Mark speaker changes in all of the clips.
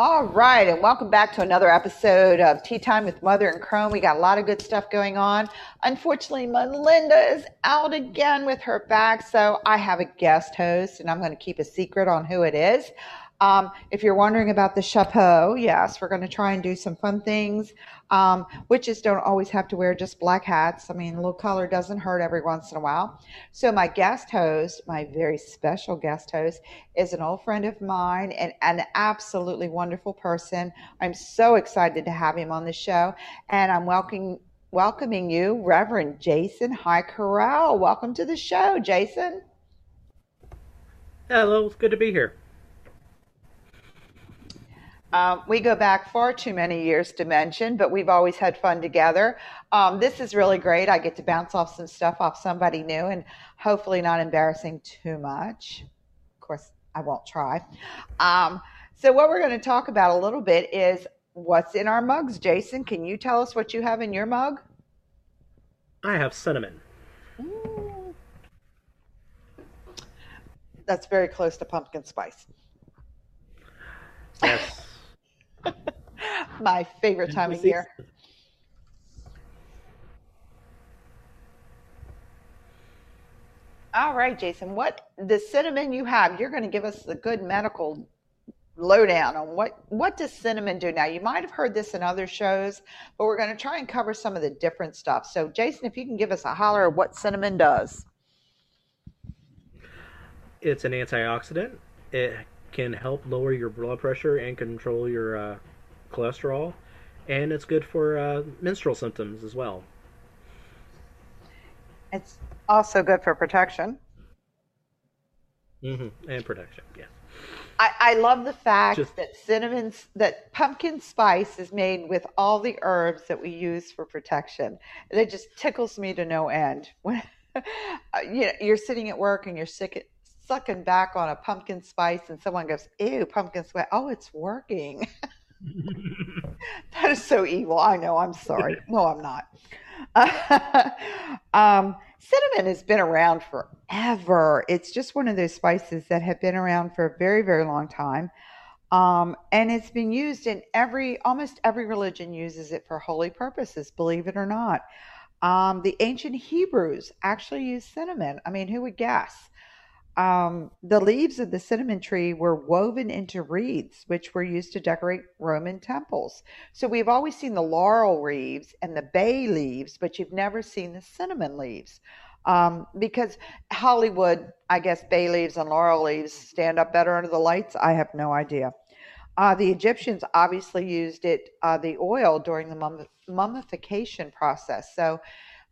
Speaker 1: All right, and welcome back to another episode of Tea Thyme with Mother and Crone. We got a lot of good stuff going on. Unfortunately, Melinda is out again with her back, so I have a guest host, and I'm going to keep a secret on who it is. Um, if you're wondering about the chapeau, yes, we're going to try and do some fun things. Um, witches don't always have to wear just black hats. I mean, a little color doesn't hurt every once in a while. So, my guest host, my very special guest host, is an old friend of mine and an absolutely wonderful person. I'm so excited to have him on the show, and I'm welcoming welcoming you, Reverend Jason Highcorrell. Welcome to the show, Jason.
Speaker 2: Hello, it's good to be here.
Speaker 1: Um, we go back far too many years to mention, but we've always had fun together. Um, this is really great. I get to bounce off some stuff off somebody new and hopefully not embarrassing too much. Of course, I won't try. Um, so, what we're going to talk about a little bit is what's in our mugs. Jason, can you tell us what you have in your mug?
Speaker 2: I have cinnamon.
Speaker 1: Ooh. That's very close to pumpkin spice.
Speaker 2: Yes.
Speaker 1: My favorite time of year. All right, Jason, what the cinnamon you have, you're going to give us the good medical lowdown on what what does cinnamon do? Now you might have heard this in other shows but we're going to try and cover some of the different stuff. So jason if you can give us a holler of what cinnamon does.
Speaker 2: It's an antioxidant. It can help lower your blood pressure and control your uh, cholesterol, and it's good for uh, menstrual symptoms as well.
Speaker 1: It's also good for protection.
Speaker 2: Mm-hmm. And protection, yeah.
Speaker 1: I, I love the fact Just, that cinnamon, that pumpkin spice is made with all the herbs that we use for protection. It just tickles me to no end. When you know, you're sitting at work and you're sick, sucking back on a pumpkin spice, and someone goes, "Ew, pumpkin spice! Oh, it's working." that is so evil. I know. I'm sorry. No, I'm not. um, cinnamon has been around forever. It's just one of those spices that have been around for a very, very long time. Um, and it's been used in every, almost every religion uses it for holy purposes, believe it or not. Um, the ancient Hebrews actually used cinnamon. I mean, who would guess? Um, the leaves of the cinnamon tree were woven into wreaths, which were used to decorate Roman temples. So we've always seen the laurel leaves and the bay leaves, but you've never seen the cinnamon leaves. Um, because Hollywood, I guess bay leaves and laurel leaves stand up better under the lights. I have no idea. Uh, the Egyptians obviously used it, uh, the oil, during the mummification process. So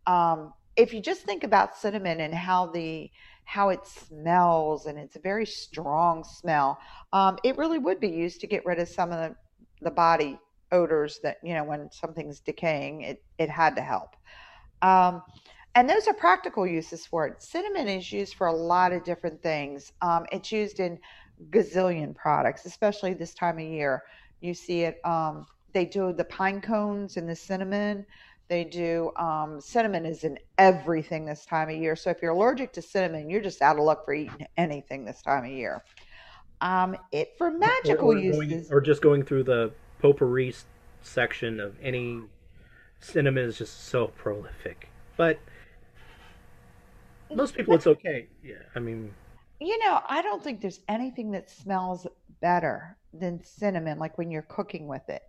Speaker 1: um, if you just think about cinnamon and how the how it smells, and it's a very strong smell. Um, it really would be used to get rid of some of the, the body odors that, you know, when something's decaying, it, it had to help. Um, and those are practical uses for it. Cinnamon is used for a lot of different things. Um, it's used in gazillion products, especially this time of year. You see it, um, they do the pine cones and the cinnamon. They do um, cinnamon is in everything this time of year. So if you're allergic to cinnamon, you're just out of luck for eating anything this time of year. Um, it for magical or, or
Speaker 2: uses, going, or just going through the potpourri section of any cinnamon is just so prolific. But most people, it's okay. Yeah, I mean,
Speaker 1: you know, I don't think there's anything that smells better than cinnamon, like when you're cooking with it.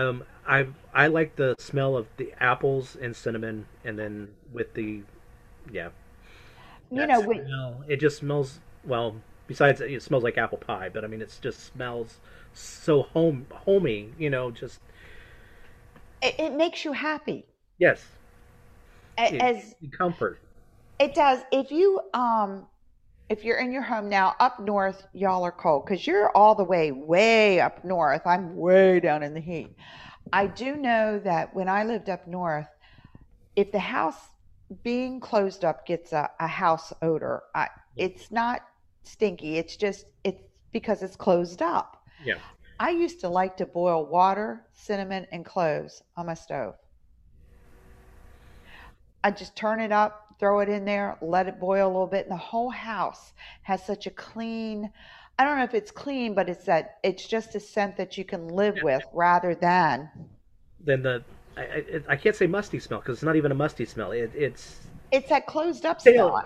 Speaker 2: Um, I I like the smell of the apples and cinnamon, and then with the, yeah.
Speaker 1: You know,
Speaker 2: smell, it just smells well. Besides, it smells like apple pie, but I mean, it just smells so home homey. You know, just
Speaker 1: it, it makes you happy.
Speaker 2: Yes.
Speaker 1: As
Speaker 2: comfort.
Speaker 1: It does. If you um if you're in your home now up north y'all are cold because you're all the way way up north. I'm way down in the heat. I do know that when i lived up north if the house being closed up gets a, a house odor I, it's not stinky. It's just it's because it's closed up.
Speaker 2: Yeah.
Speaker 1: I used to like to boil water cinnamon and cloves on my stove. I just turn it up throw it in there, let it boil a little bit, and the whole house has such a clean, I don't know if it's clean, but it's that it's just a scent that you can live
Speaker 2: Yeah.
Speaker 1: with rather than
Speaker 2: Then the I, I, I can't say musty smell because it's not even a musty smell. It, it's
Speaker 1: it's that closed up
Speaker 2: stale
Speaker 1: smell.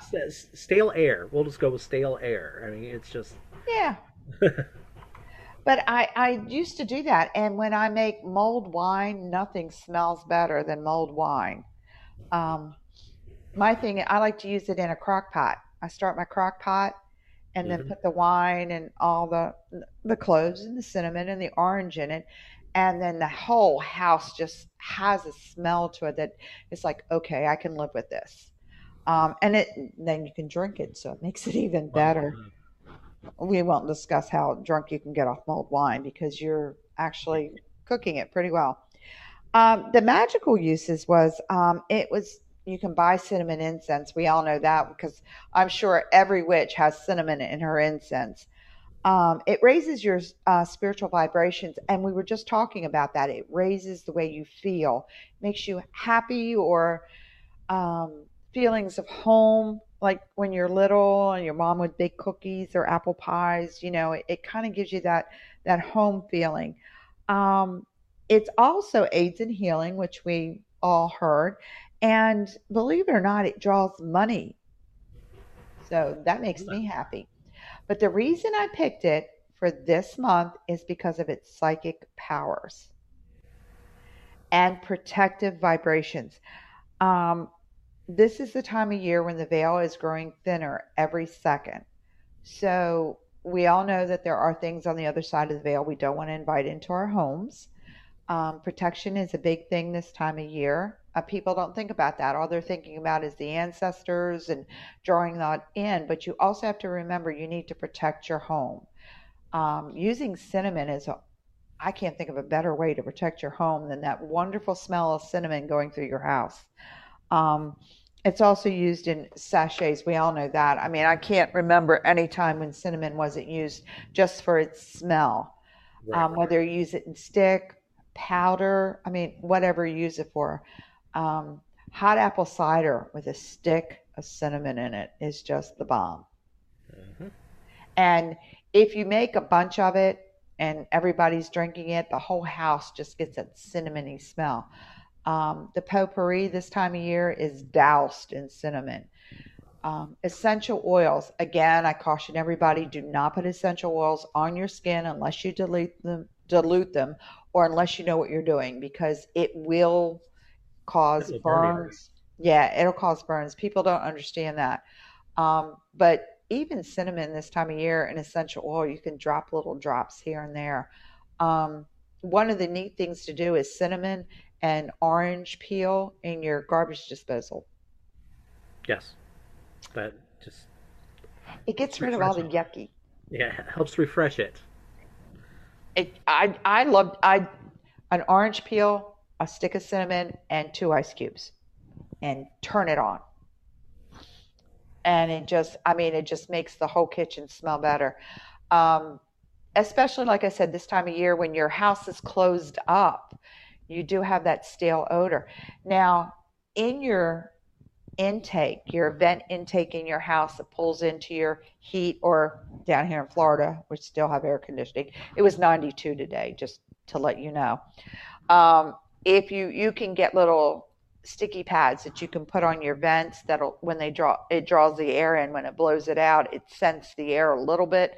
Speaker 2: stale air. We'll just go with stale air. I mean, it's just
Speaker 1: Yeah. But I, I used to do that. And when I make mulled wine, nothing smells better than mulled wine. Um, my thing, I like to use it in a crock pot. I start my crock pot and then
Speaker 2: Mhm.
Speaker 1: put the wine and all the the cloves and the cinnamon and the orange in it. And then the whole house just has a smell to it that it's like, okay, I can live with this. Um, and it then you can drink it, so it makes it even better we won't discuss how drunk you can get off mulled wine because you're actually cooking it pretty well. Um, the magical uses was um, it was you can buy cinnamon incense. We all know that because I'm sure every witch has cinnamon in her incense. Um, it raises your uh, spiritual vibrations, and we were just talking about that. It raises the way you feel, makes you happy or um, feelings of home, like when you're little and your mom would bake cookies or apple pies. You know, it, it kind of gives you that that home feeling. Um, it's also aids in healing, which we all heard, and believe it or not, it draws money. So that makes me happy. But the reason I picked it for this month is because of its psychic powers and protective vibrations. Um, this is the time of year when the veil is growing thinner every second. So we all know that there are things on the other side of the veil we don't want to invite into our homes. Um, protection is a big thing this time of year. Uh, people don't think about that. All they're thinking about is the ancestors and drawing that in. But you also have to remember you need to protect your home. Um, using cinnamon is a I can't think of a better way to protect your home than that wonderful smell of cinnamon going through your house. Um, it's also used in sachets. We all know that. I mean, I can't remember any time when cinnamon wasn't used just for its smell.
Speaker 2: right.
Speaker 1: Um, whether you use it in stick, powder, I mean, whatever you use it for. Um, hot apple cider with a stick of cinnamon in it is just the bomb.
Speaker 2: Mhm.
Speaker 1: And if you make a bunch of it and everybody's drinking it, the whole house just gets that cinnamony smell. Um, the potpourri this time of year is doused in cinnamon. Um, essential oils. Again, I caution everybody: do not put essential oils on your skin unless you dilute them, dilute them, or unless you know what you're doing, because it will cause
Speaker 2: It'll
Speaker 1: burns. Yeah, it'll cause burns. People don't understand that. Um, but even cinnamon this time of year and essential oil, you can drop little drops here and there. Um, one of the neat things to do is cinnamon and orange peel in your garbage disposal.
Speaker 2: Yes, that just
Speaker 1: It gets rid of all the yucky.
Speaker 2: yeah helps refresh it.
Speaker 1: It, I I love I an orange peel, a stick of cinnamon, and two ice cubes, and turn it on. And it just, I mean, it just makes the whole kitchen smell better. Um, especially, like I said, this time of year when your house is closed up, you do have that stale odor. Now, in your intake, your vent intake in your house that pulls into your heat, or down here in Florida, we still have air conditioning. It was 92 today, just to let you know. Um, if you you can get little sticky pads that you can put on your vents that'll when they draw it draws the air in when it blows it out it scents the air a little bit.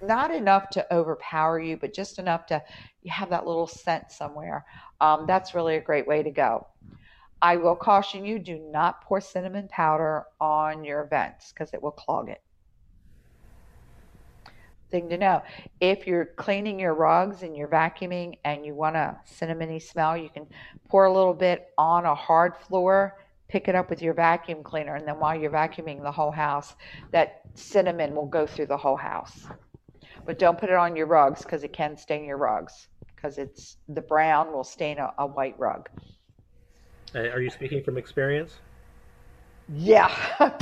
Speaker 1: Not enough to overpower you but just enough to you have that little scent somewhere. Um, that's really a great way to go. I will caution you do not pour cinnamon powder on your vents because it will clog it thing to know. If you're cleaning your rugs and you're vacuuming and you want a cinnamony smell, you can pour a little bit on a hard floor, pick it up with your vacuum cleaner, and then while you're vacuuming the whole house, that cinnamon will go through the whole house. But don't put it on your rugs because it can stain your rugs because it's the brown will stain a, a white rug.
Speaker 2: Uh, are you speaking from experience?
Speaker 1: Yeah.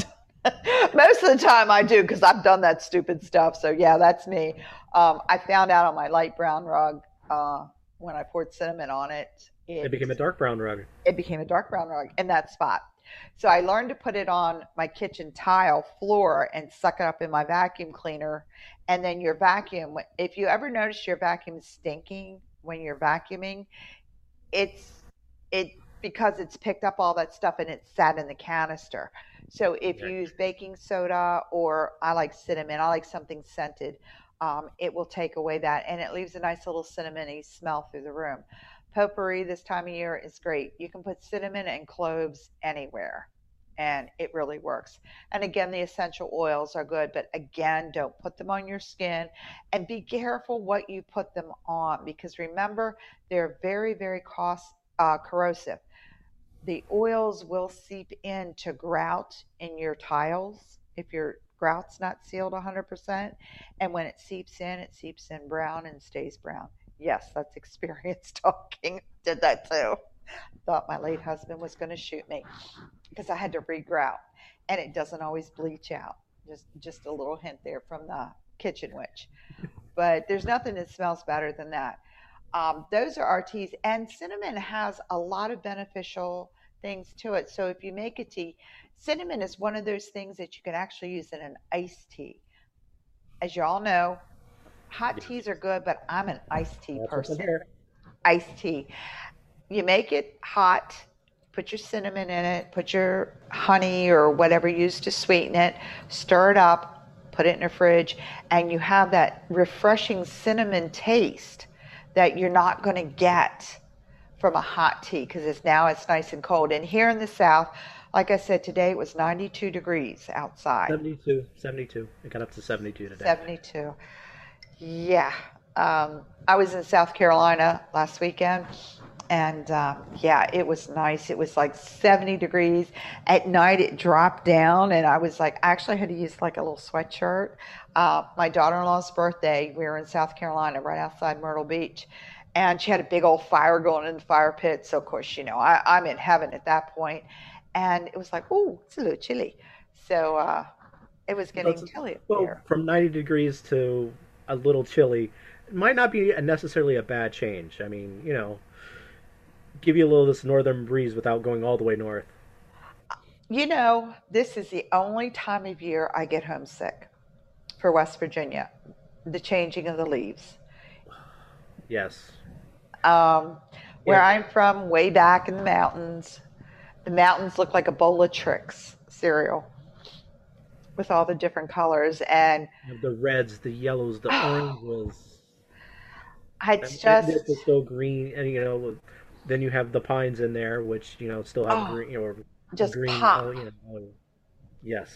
Speaker 1: Most of the time I do because I've done that stupid stuff. So yeah, that's me. Um, I found out on my light brown rug uh, when I poured cinnamon on it.
Speaker 2: It became a dark brown rug.
Speaker 1: it became a dark brown rug in that spot. So I learned to put it on my kitchen tile floor and suck it up in my vacuum cleaner. And then your vacuum, if you ever notice your vacuum stinking when you're vacuuming, it's it because it's picked up all that stuff and it's sat in the canister. So if you use baking soda or I like cinnamon, I like something scented, um, it will take away that and it leaves a nice little cinnamony smell through the room. Potpourri this time of year is great. You can put cinnamon and cloves anywhere and it really works. And again, the essential oils are good, but again, don't put them on your skin and be careful what you put them on because remember, they're very, very cost uh, corrosive the oils will seep into grout in your tiles if your grout's not sealed 100%. And when it seeps in, it seeps in brown and stays brown. Yes, that's experience talking. Did that too. Thought my late husband was going to shoot me because I had to regrout, and it doesn't always bleach out. Just just a little hint there from the kitchen witch. But there's nothing that smells better than that. Um, those are our teas, and cinnamon has a lot of beneficial things to it. So if you make a tea, cinnamon is one of those things that you can actually use in an iced tea. As you all know, hot teas are good, but I'm an iced tea That's person. Iced tea. You make it hot, put your cinnamon in it, put your honey or whatever you use to sweeten it, stir it up, put it in the fridge, and you have that refreshing cinnamon taste that you're not going to get from a hot tea because it's now it's nice and cold. And here in the south, like I said, today it was 92 degrees outside.
Speaker 2: 72, 72. It got up to 72 today.
Speaker 1: 72. Yeah. Um, I was in South Carolina last weekend, and uh, yeah, it was nice. It was like 70 degrees. At night, it dropped down, and I was like, I actually had to use like a little sweatshirt. Uh, my daughter in law's birthday, we were in South Carolina, right outside Myrtle Beach and she had a big old fire going in the fire pit. So of course, you know, I, I'm in heaven at that point. point, and it was like, oh, it's a little chilly. So uh, it was getting well, chilly.
Speaker 2: well,
Speaker 1: there.
Speaker 2: from 90 degrees to a little chilly, it might not be necessarily a bad change. I mean, you know, give you a little of this northern breeze without going all the way north.
Speaker 1: You know, this is the only time of year I get homesick for West Virginia, the changing of the leaves.
Speaker 2: Yes.
Speaker 1: Um, where yeah. I'm from, way back in the mountains, the mountains look like a bowl of Trix cereal with all the different colors and
Speaker 2: the reds, the yellows, the oranges.
Speaker 1: It's just
Speaker 2: it's so green, and you know, then you have the pines in there, which you know still have oh, green, or
Speaker 1: just
Speaker 2: green.
Speaker 1: Pop.
Speaker 2: Oh, you know, oh, yes,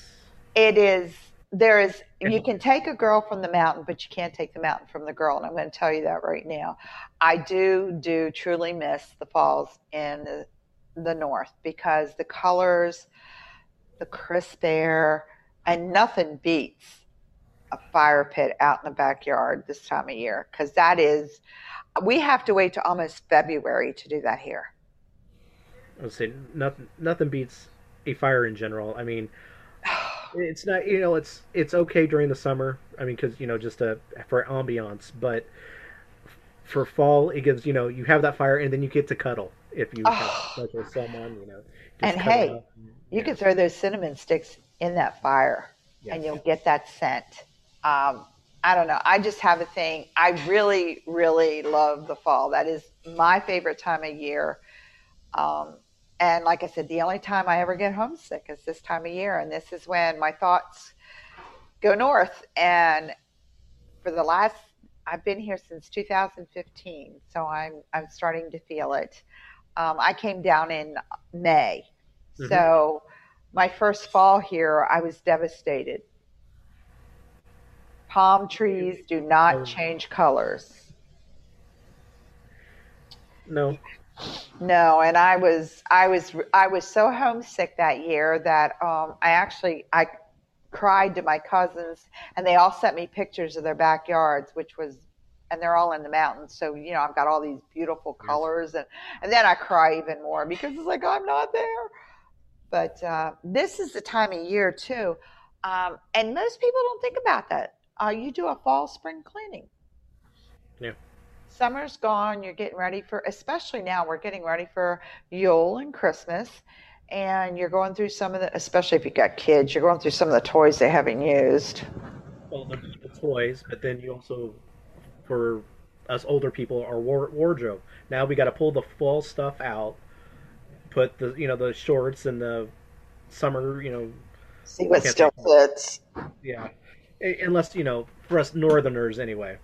Speaker 1: it is there is you can take a girl from the mountain but you can't take the mountain from the girl and i'm going to tell you that right now. I do do truly miss the falls in the, the north because the colors the crisp air and nothing beats a fire pit out in the backyard this time of year because that is we have to wait to almost february to do that here.
Speaker 2: I would say nothing nothing beats a fire in general. I mean it's not you know it's it's okay during the summer. I mean, because you know just a, for ambiance, but for fall it gives you know you have that fire and then you get to cuddle if you oh. have special someone you know.
Speaker 1: and hey, and, you yeah. can throw those cinnamon sticks in that fire, yes. and you'll get that scent. Um, I don't know. I just have a thing. I really, really love the fall. That is my favorite time of year. Um, and like I said, the only time I ever get homesick is this time of year. And this is when my thoughts go north. And for the last, I've been here since 2015. So I'm, I'm starting to feel it. Um, I came down in May. Mm-hmm. So my first fall here, I was devastated. Palm trees do not oh. change colors.
Speaker 2: No.
Speaker 1: No, and I was I was I was so homesick that year that um, I actually I cried to my cousins, and they all sent me pictures of their backyards, which was and they're all in the mountains. So you know I've got all these beautiful colors, and and then I cry even more because it's like I'm not there. But uh, this is the time of year too, um, and most people don't think about that. Uh, you do a fall spring cleaning.
Speaker 2: Yeah
Speaker 1: summer's gone. You're getting ready for, especially now, we're getting ready for Yule and Christmas. and you're going through some of the, especially if you've got kids, you're going through some of the toys they haven't used.
Speaker 2: Well, the, the toys, but then you also, for us older people, our war, wardrobe. Now we got to pull the fall stuff out, put the you know the shorts and the summer you know.
Speaker 1: See what still fits.
Speaker 2: Yeah, unless you know for us Northerners anyway.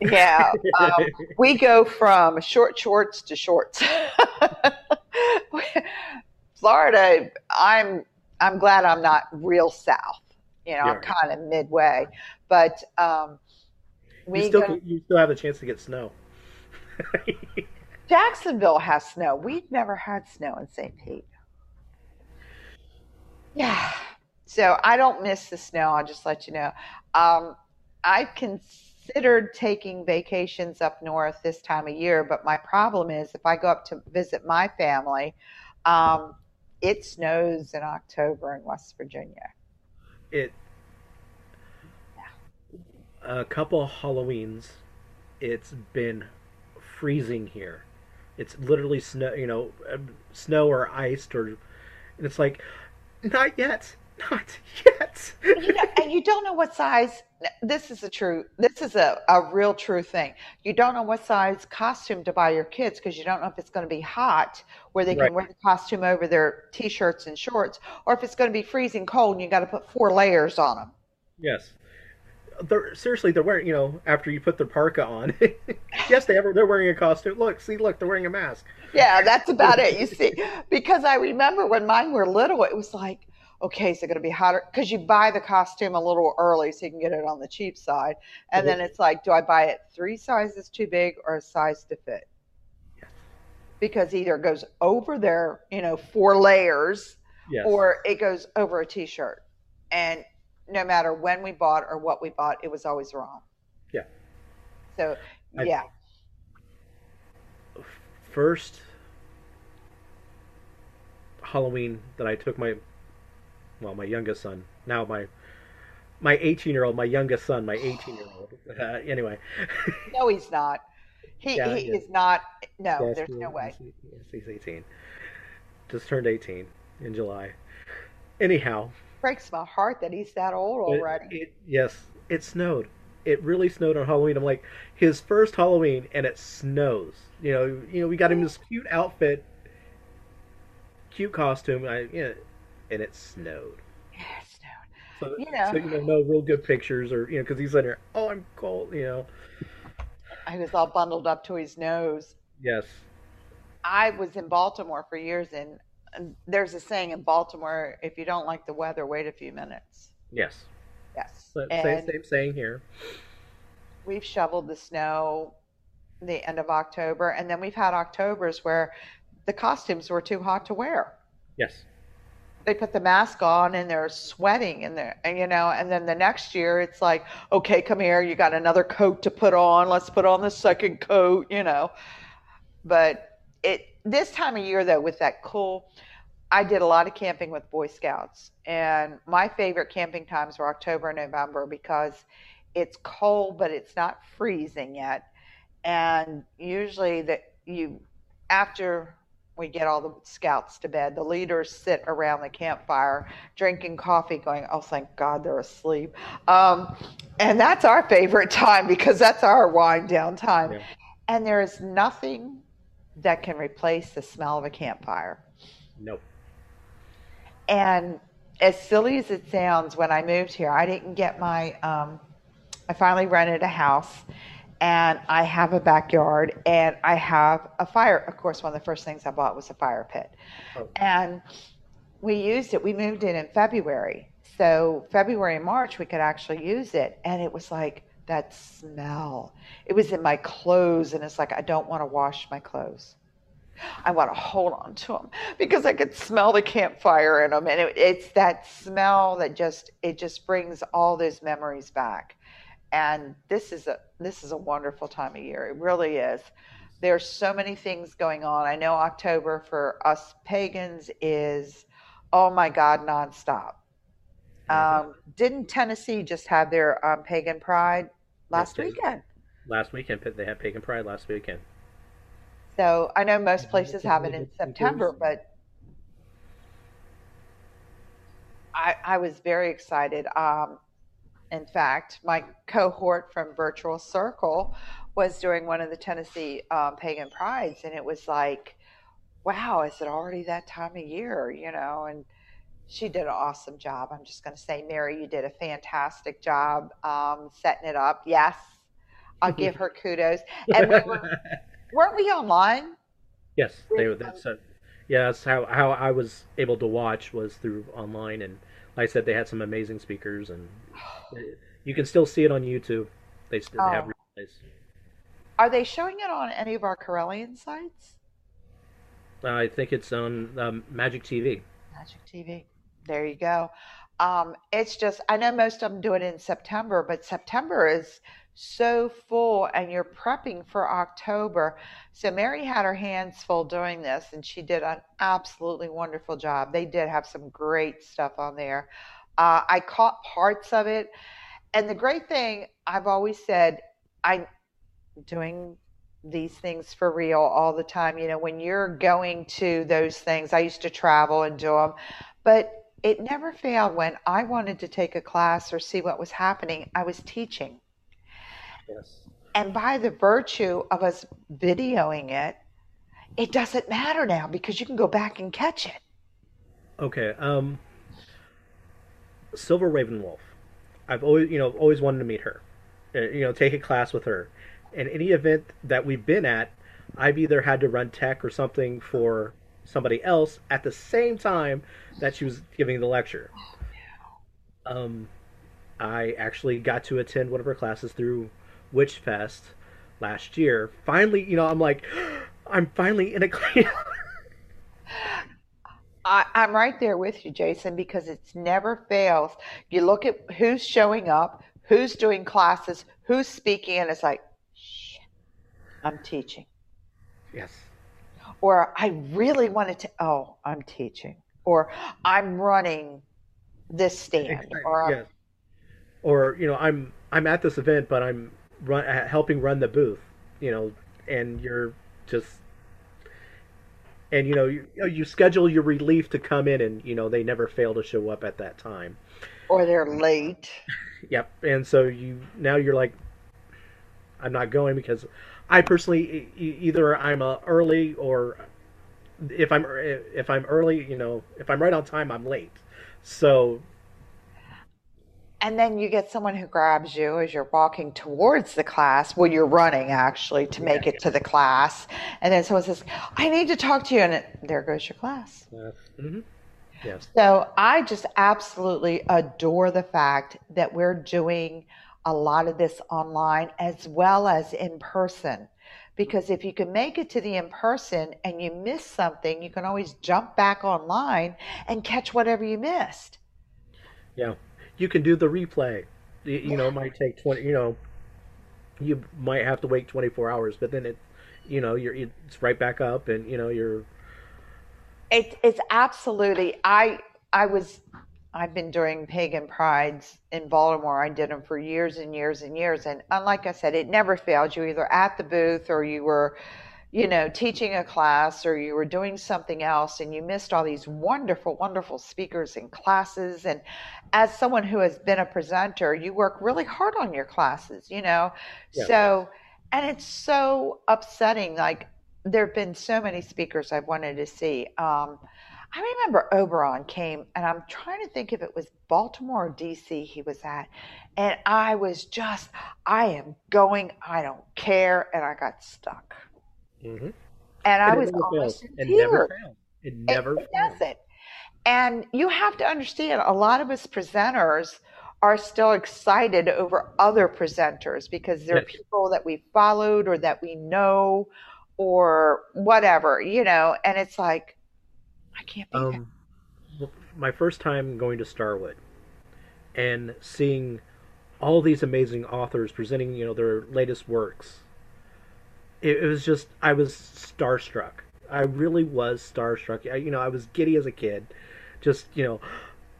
Speaker 1: Yeah, um, we go from short shorts to shorts. Florida, I'm I'm glad I'm not real south. You know, yeah. I'm kind of midway, but um,
Speaker 2: we you still go, you still have a chance to get snow.
Speaker 1: Jacksonville has snow. We've never had snow in St. Pete. Yeah, so I don't miss the snow. I'll just let you know. Um, I've considered taking vacations up north this time of year, but my problem is if I go up to visit my family, um, it snows in October in West Virginia.
Speaker 2: It a couple of Halloweens, it's been freezing here. It's literally snow, you know, um, snow or iced, or and it's like, not yet, not yet.
Speaker 1: you know, and you don't know what size. This is a true. This is a, a real true thing. You don't know what size costume to buy your kids because you don't know if it's going to be hot where they can wear the costume over their t-shirts and shorts, or if it's going to be freezing cold and you got to put four layers on them.
Speaker 2: Yes they're seriously they're wearing you know after you put the parka on yes they ever they're wearing a costume look see look they're wearing a mask
Speaker 1: yeah that's about it you see because i remember when mine were little it was like okay is it going to be hotter because you buy the costume a little early so you can get it on the cheap side and mm-hmm. then it's like do i buy it three sizes too big or a size to fit because either it goes over their you know four layers yes. or it goes over a t-shirt and no matter when we bought or what we bought, it was always wrong.
Speaker 2: Yeah.
Speaker 1: So, I, yeah.
Speaker 2: First Halloween that I took my, well, my youngest son, now my, my 18 year old, my youngest son, my 18 year old. Uh, anyway.
Speaker 1: no, he's not. He, yeah, he is not. No, yes, there's no way.
Speaker 2: Yes, he's 18. Just turned 18 in July. Anyhow,
Speaker 1: breaks my heart that he's that old already.
Speaker 2: It, it, yes, it snowed. It really snowed on Halloween. I'm like, his first Halloween, and it snows. You know, you know, we got him this cute outfit, cute costume. I, you know, and it snowed.
Speaker 1: Yeah, it snowed.
Speaker 2: So, you know, so, you know, no real good pictures, or you know, because he's in there. Oh, I'm cold. You know,
Speaker 1: I was all bundled up to his nose.
Speaker 2: Yes.
Speaker 1: I was in Baltimore for years, and there's a saying in Baltimore: if you don't like the weather, wait a few minutes.
Speaker 2: Yes.
Speaker 1: Yes.
Speaker 2: same, same saying here.
Speaker 1: We've shoveled the snow the end of October, and then we've had Octobers where the costumes were too hot to wear.
Speaker 2: Yes.
Speaker 1: They put the mask on and they're sweating and they're and you know, and then the next year it's like, okay, come here, you got another coat to put on. Let's put on the second coat, you know. But it this time of year though with that cool I did a lot of camping with Boy Scouts, and my favorite camping times were October and November because it's cold, but it's not freezing yet. And usually, that you after we get all the scouts to bed, the leaders sit around the campfire drinking coffee, going, "Oh, thank God they're asleep." Um, and that's our favorite time because that's our wind down time. Yeah. And there is nothing that can replace the smell of a campfire.
Speaker 2: Nope.
Speaker 1: And as silly as it sounds, when I moved here, I didn't get my. Um, I finally rented a house, and I have a backyard, and I have a fire. Of course, one of the first things I bought was a fire pit, oh. and we used it. We moved in in February, so February and March we could actually use it, and it was like that smell. It was in my clothes, and it's like, I don't want to wash my clothes. I want to hold on to them because I could smell the campfire in them, and it, it's that smell that just it just brings all those memories back. And this is a this is a wonderful time of year. It really is. There's so many things going on. I know October for us pagans is, oh my God, nonstop. Mm-hmm. Um, didn't Tennessee just have their um, pagan pride? last yes, weekend.
Speaker 2: Last weekend, they had Pagan Pride last weekend.
Speaker 1: So I know most places have it in September, but I, I was very excited. Um, in fact, my cohort from Virtual Circle was doing one of the Tennessee um, Pagan Prides, and it was like, wow, is it already that time of year? You know, and she did an awesome job. I'm just going to say, Mary, you did a fantastic job um, setting it up. Yes, I'll give her kudos. And we were, weren't we online?
Speaker 2: yes, they were. that's uh, yeah, that's how how I was able to watch was through online, and I said, they had some amazing speakers, and you can still see it on YouTube. They still have
Speaker 1: Oh,
Speaker 2: replays.
Speaker 1: are they showing it on any of our Correllian sites?
Speaker 2: Uh, I think it's on um, Magic TV.
Speaker 1: Magic TV. There you go. Um, it's just, I know most of them do it in September, but September is so full and you're prepping for October. So Mary had her hands full doing this and she did an absolutely wonderful job. They did have some great stuff on there. Uh, I caught parts of it. And the great thing, I've always said, I'm doing these things for real all the time. You know, when you're going to those things, I used to travel and do them, but it never failed when I wanted to take a class or see what was happening. I was teaching.
Speaker 2: Yes.
Speaker 1: And by the virtue of us videoing it, it doesn't matter now because you can go back and catch it.
Speaker 2: Okay. Um, Silver Ravenwolf. I've always, you know, always wanted to meet her. Uh, you know, take a class with her. And any event that we've been at, I've either had to run tech or something for somebody else at the same time that she was giving the lecture. Um, I actually got to attend one of her classes through Witch Fest last year. Finally, you know, I'm like, I'm finally in a clean.
Speaker 1: I, I'm right there with you, Jason, because it's never fails. You look at who's showing up, who's doing classes, who's speaking, and it's like, shit, I'm teaching.
Speaker 2: yes.
Speaker 1: Or I really wanted to, oh, I'm teaching. Or I'm running this stand.
Speaker 2: Exactly.
Speaker 1: Or
Speaker 2: Yes. Or you know, I'm I'm at this event, but I'm run uh, helping run the booth. You know, and you're just and you know you, you know, you schedule your relief to come in, and you know they never fail to show up at that time.
Speaker 1: or they're late.
Speaker 2: Yep. And so you now you're like, I'm not going because I personally either I'm uh, early or if I'm if I'm early, you know, if I'm right on time, I'm late. So
Speaker 1: And then you get someone who grabs you as you're walking towards the class. Well, you're running actually to
Speaker 2: yeah.
Speaker 1: make it to the class. And then someone says, I need to talk to you. And it, there goes your class.
Speaker 2: Uh, mhm. Yes.
Speaker 1: So I just absolutely adore the fact that we're doing a lot of this online as well as in person. Because if you can make it to the in person and you miss something, you can always jump back online and catch whatever you missed.
Speaker 2: Yeah, you can do the replay. Y- You know, it might take twenty. You know, you might have to wait twenty four hours, but then it, you know, you're it's right back up, and you know you're
Speaker 1: It, it's absolutely. I I was. I've been doing pagan prides in Baltimore. I did them for years and years and years, and uh, unlike I said, it never failed. You either at the booth or you were, you know, teaching a class or you were doing something else, and you missed all these wonderful, wonderful speakers and classes. And as someone who has been a presenter, you work really hard on your classes, you know.
Speaker 2: yeah.
Speaker 1: So, and it's so upsetting. Like there have been so many speakers I've wanted to see. Um, I remember Oberon came, and I'm trying to think if it was Baltimore or DC he was at. And I was just, I am going, I don't care. And I got stuck.
Speaker 2: Hmm
Speaker 1: And I was almost
Speaker 2: fails.
Speaker 1: in
Speaker 2: It never
Speaker 1: tears.
Speaker 2: fails. It
Speaker 1: It,
Speaker 2: never
Speaker 1: it
Speaker 2: fails.
Speaker 1: doesn't. And you have to understand, a lot of us presenters are still excited over other presenters because they're
Speaker 2: Yes.
Speaker 1: people that we followed or that we know or whatever, you know. And it's like, I can't be.
Speaker 2: Um, my first time going to Starwood and seeing all these amazing authors presenting, you know, their latest works. It, was just I was starstruck. I really was starstruck. I, you know, I was giddy as a kid. Just you know,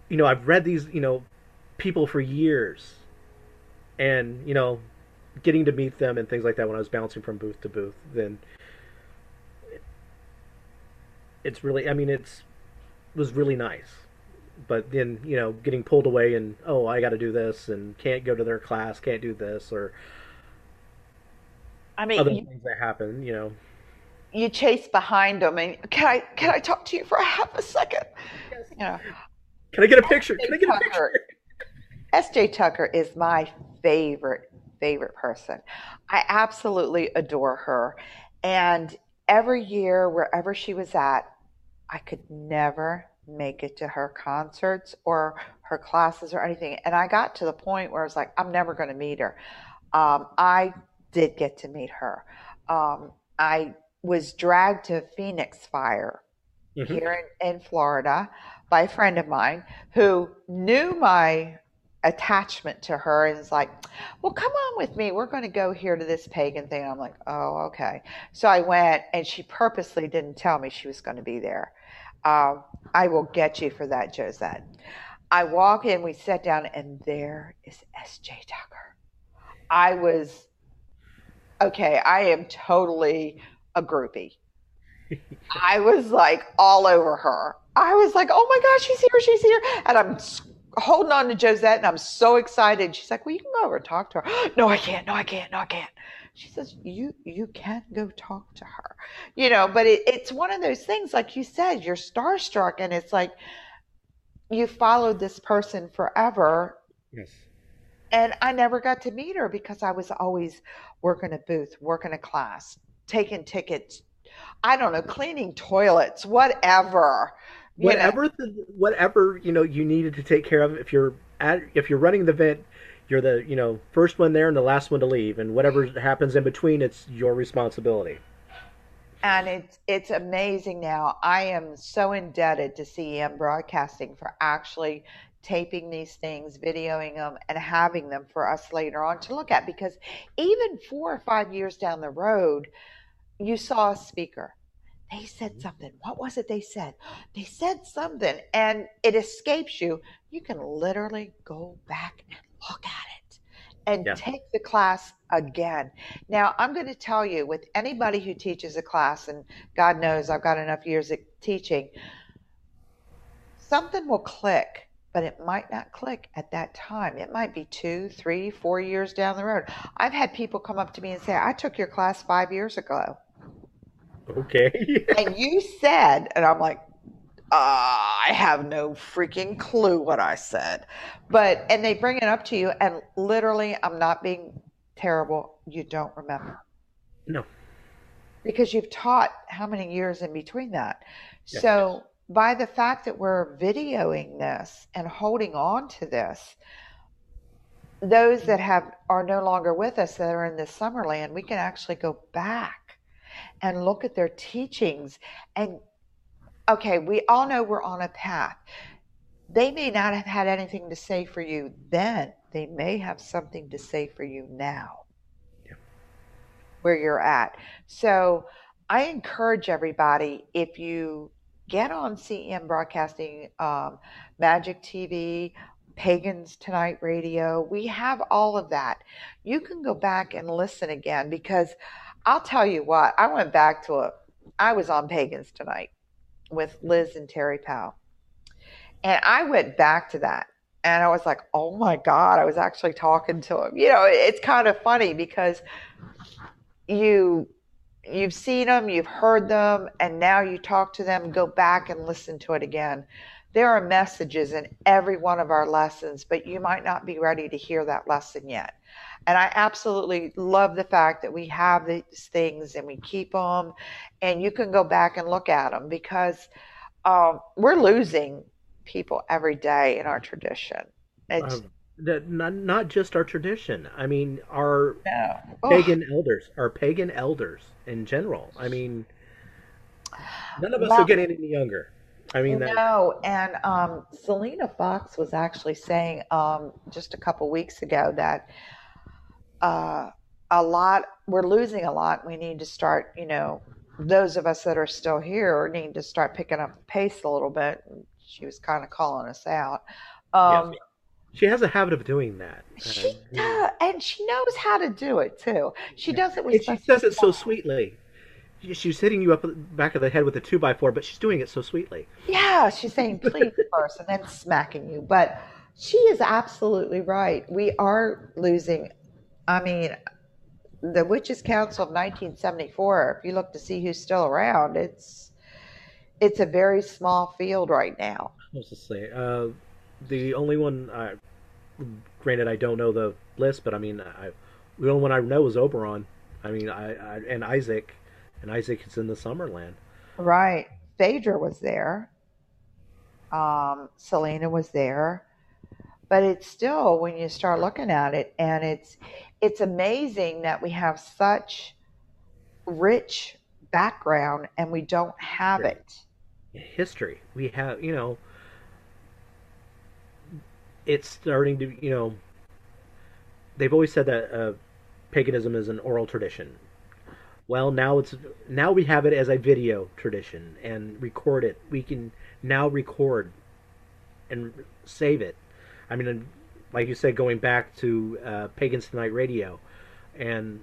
Speaker 2: you know, I've read these, you know, people for years, and you know, getting to meet them and things like that when I was bouncing from booth to booth. Then it's really, I mean, it's it was really nice. but then you know getting pulled away and oh I got to do this and can't go to their class, can't do this or
Speaker 1: I mean,
Speaker 2: other
Speaker 1: you,
Speaker 2: things that happen. You know,
Speaker 1: you chase behind them and can I can I talk to you for a half a second? You know,
Speaker 2: can I get a picture? Can I get a
Speaker 1: Tucker.
Speaker 2: picture?
Speaker 1: S.J. Tucker is my favorite, favorite person. I absolutely adore her. And every year, wherever she was at, I could never make it to her concerts or her classes or anything. And I got to the point where I was like, I'm never going to meet her. Um, I did get to meet her. Um, I was dragged to Phoenix Fire
Speaker 2: Mhm.
Speaker 1: here in, in Florida by a friend of mine who knew my attachment to her and is like, Well, come on with me. We're going to go here to this pagan thing. And I'm like, Oh, okay. So I went, and she purposely didn't tell me she was going to be there. Um, I will get you for that, Josette. I walk in, we sat down, and there is SJ Tucker. I was, okay, I am totally a groupie. I was like all over her. I was like, oh my gosh, she's here, she's here. And I'm holding on to Josette and I'm so excited. She's like, well, you can go over and talk to her. No, I can't. No, I can't. No, I can't. She says, you you can go talk to her. You know, but it, it's one of those things, like you said, you're starstruck and it's like you followed this person forever
Speaker 2: Yes.
Speaker 1: And I never got to meet her because I was always working a booth, working a class, taking tickets. I don't know, cleaning toilets, whatever. You know,
Speaker 2: Whatever the whatever you know you needed to take care of. If you're at if you're running the event, you're the you know first one there and the last one to leave, and whatever happens in between, it's your responsibility.
Speaker 1: and it's it's amazing now. I am so indebted to CEM Broadcasting for actually taping these things, videoing them, and having them for us later on to look at. Because even four or five years down the road, you saw a speaker. They said mm-hmm. something. What was it they said? They said something, and it escapes you. You can literally go back and look at it and
Speaker 2: Yeah.
Speaker 1: take the class again. Now, I'm going to tell you with anybody who teaches a class, and God knows I've got enough years of teaching, something will click, but it might not click at that time. It might be two, three, four years down the road. I've had people come up to me and say, I took your class five years ago.
Speaker 2: Okay.
Speaker 1: And you said, and I'm like, uh, I have no freaking clue what I said. But, and they bring it up to you, and literally, I'm not being terrible. You don't remember
Speaker 2: no.
Speaker 1: because you've taught how many years in between that.
Speaker 2: Yes.
Speaker 1: So, by the fact that we're videoing this and holding on to this, those that have are no longer with us that are in this summerland, we can actually go back and look at their teachings and okay, we all know we're on a path. They may not have had anything to say for you then. They may have something to say for you now.
Speaker 2: Yeah.
Speaker 1: Where you're at. So, I encourage everybody if you get on CEM Broadcasting, um, Magic TV, Pagans Tonight Radio, we have all of that. You can go back and listen again because I'll tell you what, I went back to a, I was on Pagans Tonight with Liz and Terry Powell. And I went back to that and I was like, oh my God, I was actually talking to him. You know, it's kind of funny because you you've seen them, you've heard them, and now you talk to them, go back and listen to it again. There are messages in every one of our lessons, but you might not be ready to hear that lesson yet. And I absolutely love the fact that we have these things and we keep them, and you can go back and look at them because um, we're losing people every day in our tradition. It's
Speaker 2: Um, not not just our tradition. I mean, our
Speaker 1: no.
Speaker 2: Pagan elders, our pagan elders in general. I mean, none of us
Speaker 1: Well-
Speaker 2: are getting any younger. I mean, that,
Speaker 1: No, and um, Selena Fox was actually saying um, just a couple weeks ago that uh, a lot we're losing a lot. We need to start, you know, those of us that are still here need to start picking up the pace a little bit. She was kind of calling us out. Um.
Speaker 2: She has a habit of doing that.
Speaker 1: She
Speaker 2: Uh,
Speaker 1: does, and she knows how to do it too. She does it with
Speaker 2: and she
Speaker 1: such
Speaker 2: says it so sweetly. she's hitting you up the back of the head with a two by four, but she's doing it so sweetly.
Speaker 1: Yeah, she's saying please first and then smacking you. But she is absolutely right. We are losing. I mean, the Witches Council of 1974. If you look to see who's still around, it's it's a very small field right now.
Speaker 2: What's to say? Uh, the only one, I, granted, I don't know the list, but I mean, I, the only one I know is Oberon. I mean, I, I and Isaac, and Isaac is in the Summerland.
Speaker 1: Right. Phaedra was there. Um, Selena was there. But it's still when you start looking at it, and it's it's amazing that we have such rich background and we don't have it.
Speaker 2: History. We have, you know, it's starting to, you know, they've always said that uh, paganism is an oral tradition. Well, now it's now we have it as a video tradition and record it. We can now record and save it. I mean, like you said, going back to uh, Pagans Tonight Radio, and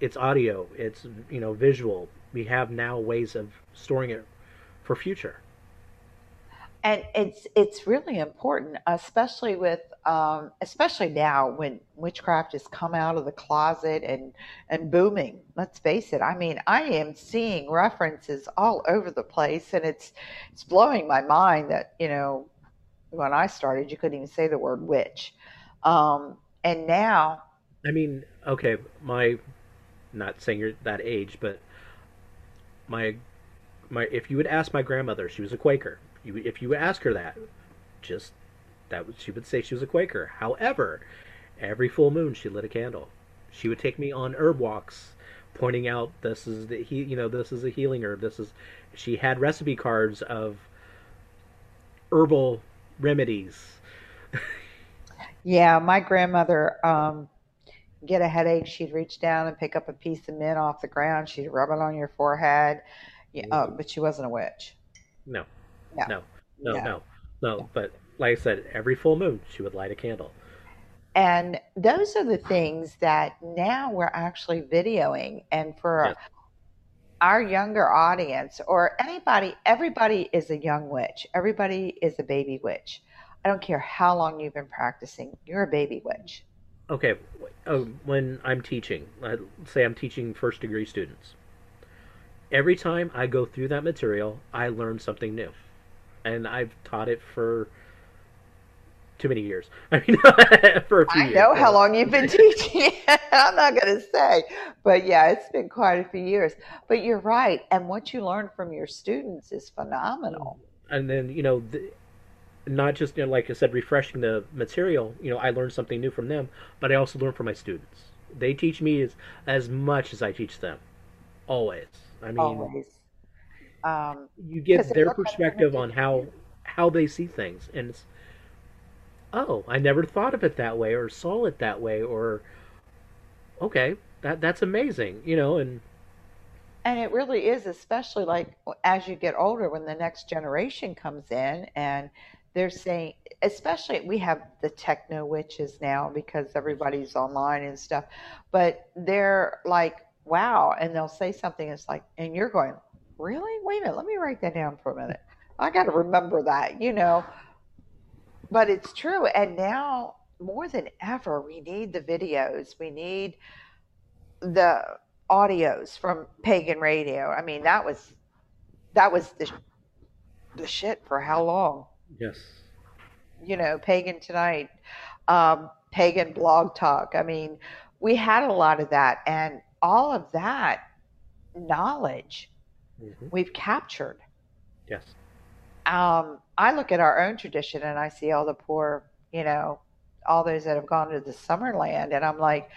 Speaker 2: it's audio, it's you know visual. We have now ways of storing it for future.
Speaker 1: And it's it's really important, especially with um, especially now when witchcraft has come out of the closet and and booming. Let's face it. I mean, I am seeing references all over the place, and it's it's blowing my mind that you know when I started, you couldn't even say the word witch. Um, and now,
Speaker 2: I mean, okay, my not saying you're that age, but my my if you would ask my grandmother, she was a Quaker. You, if you ask her that, just that she would say she was a Quaker. However, every full moon she lit a candle. She would take me on herb walks, pointing out this is the he you know this is a healing herb. This is she had recipe cards of herbal remedies
Speaker 1: yeah, my grandmother um, get a headache, she'd reach down and pick up a piece of mint off the ground. She'd rub it on your forehead. Yeah, uh, but she wasn't a witch.
Speaker 2: No. No. No. No. No. no. no. But like I said, every full moon she would light a candle.
Speaker 1: And those are the things that now we're actually videoing. And for yes. our younger audience, or anybody, everybody is a young witch. Everybody is a baby witch. I don't care how long you've been practicing, you're a baby witch.
Speaker 2: Okay, uh, when I'm teaching, let's say I'm teaching first degree students, every time I go through that material, I learn something new. And I've taught it for too many years. I mean,
Speaker 1: for a few I years. know how long you've been teaching. I'm not going to say, but yeah, it's been quite a few years. But you're right, and what you learn from your students is phenomenal. Mm-hmm.
Speaker 2: And then you know, the, not just you know, like I said, refreshing the material. You know, I learned something new from them, but I also learn from my students. They teach me as as much as I teach them. Always. I mean, always. Um, you get their perspective on how how they see things, and it's oh, I never thought of it that way, or saw it that way, or okay, that that's amazing, you know, and
Speaker 1: and it really is, especially like as you get older, when the next generation comes in and they're saying, especially we have the techno witches now because everybody's online and stuff, but they're like, wow, and they'll say something. It's like, and you're going, really? Wait a minute, let me write that down for a minute. I got to remember that, you know. But it's true, and now more than ever, we need the videos. We need the audios from pagan radio. I mean, that was that was the the shit for how long?
Speaker 2: Yes.
Speaker 1: You know, Pagan Tonight, um, Pagan Blog Talk. I mean, we had a lot of that, and all of that knowledge mm-hmm. we've captured.
Speaker 2: Yes.
Speaker 1: Um, I look at our own tradition and I see all the poor, you know, all those that have gone to the Summerland, and I'm like,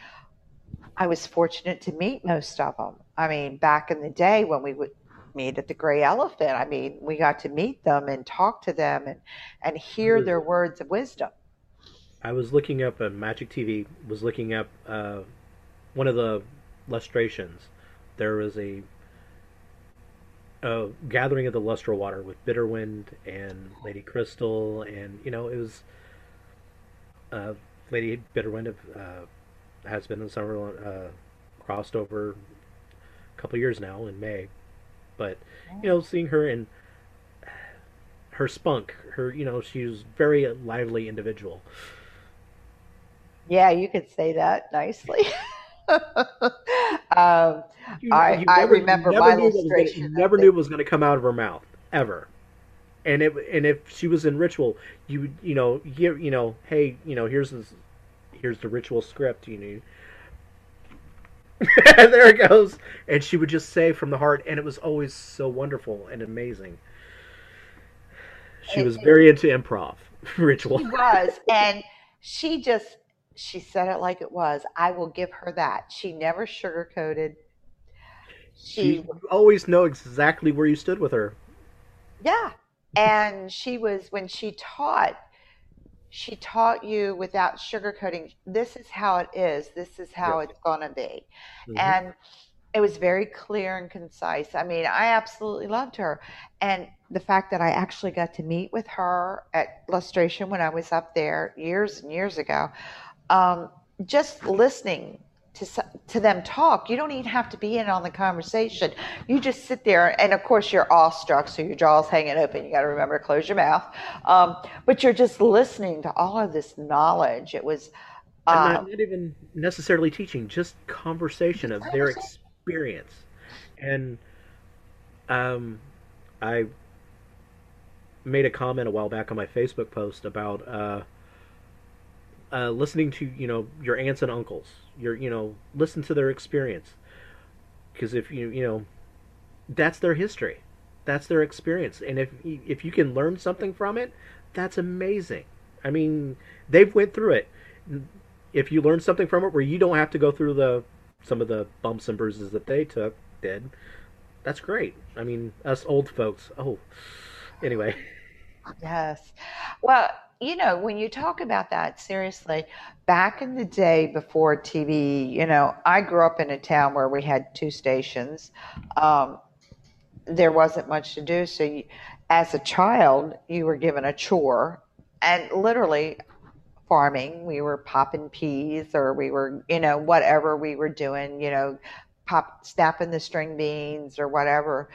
Speaker 1: I was fortunate to meet most of them. I mean, back in the day when we would meet at the Gray Elephant. I mean, we got to meet them and talk to them and, and hear their words of wisdom.
Speaker 2: I was looking up, uh, Magic TV was looking up uh, one of the lustrations. There was a, a gathering of the lustral water with Bitterwind and Lady Crystal, and you know it was uh, Lady Bitterwind uh, has been in summer uh, crossed over a couple years now in May. But you know, seeing her and her spunk, her you know, she was very lively individual.
Speaker 1: Yeah, you could say that nicely. um,
Speaker 2: You
Speaker 1: I
Speaker 2: you
Speaker 1: I
Speaker 2: never you
Speaker 1: remember
Speaker 2: never
Speaker 1: my
Speaker 2: knew what was gonna you never knew what was gonna come out of her mouth ever. And it and if she was in ritual, you you know here you know hey you know here's this here's the ritual script you know there it goes and she would just say from the heart and it was always so wonderful and amazing. She
Speaker 1: it,
Speaker 2: was very into improv ritual.
Speaker 1: she was, and she just she said it like it was. I will give her that. She never sugarcoated.
Speaker 2: She you always know exactly where you stood with her.
Speaker 1: yeah, and she was when she taught. She taught you without sugarcoating. This is how it is. This is how it's gonna be,
Speaker 2: hmm
Speaker 1: and it was very clear and concise. I mean, I absolutely loved her. And the fact that I actually got to meet with her at Lustration when I was up there years and years ago, um, just listening to, s- to them talk, you don't even have to be in on the conversation. You just sit there, and of course, you're awestruck, so your jaw's hanging open. You got to remember to close your mouth. Um, but you're just listening to all of this knowledge. It was
Speaker 2: And not, not even necessarily teaching, just conversation of their experience. And um, I made a comment a while back on my Facebook post about uh, uh, listening to you know your aunts and uncles. Your you know listen to their experience because if you you know that's their history, that's their experience, and if if you can learn something from it, that's amazing. I mean, they've went through it. If you learn something from it where you don't have to go through the some of the bumps and bruises that they took did, that's great. I mean, us old folks. Oh, anyway.
Speaker 1: Yes. Well, you know, when you talk about that, seriously, back in the day before TV, you know, I grew up in a town where we had two stations. Um, there wasn't much to do. So, you, as a child, you were given a chore, and literally farming, we were popping peas or we were, you know, whatever we were doing, you know, pop snapping the string beans or whatever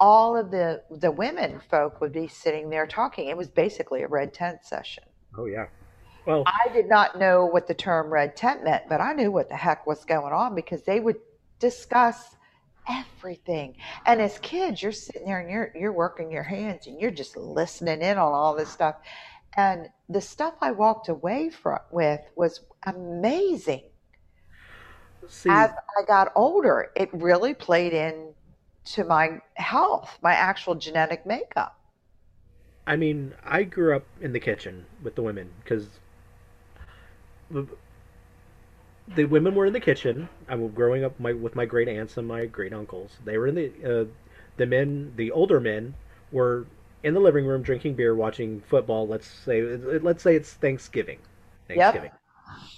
Speaker 1: all of the the women folk would be sitting there talking. It was basically a red tent session.
Speaker 2: Oh yeah. Well,
Speaker 1: I did not know what the term red tent meant, but I knew what the heck was going on because they would discuss everything. And as kids, you're sitting there and you're you're working your hands and you're just listening in on all this stuff. And the stuff I walked away from with was amazing. As I got older, it really played in to my health, my actual genetic makeup.
Speaker 2: I mean, I grew up in the kitchen with the women because the women were in the kitchen. I was growing up my, with my great aunts and my great uncles. They were in the uh, the men, the older men, were in the living room drinking beer, watching football. Let's say let's say it's Thanksgiving, Thanksgiving,
Speaker 1: Yep.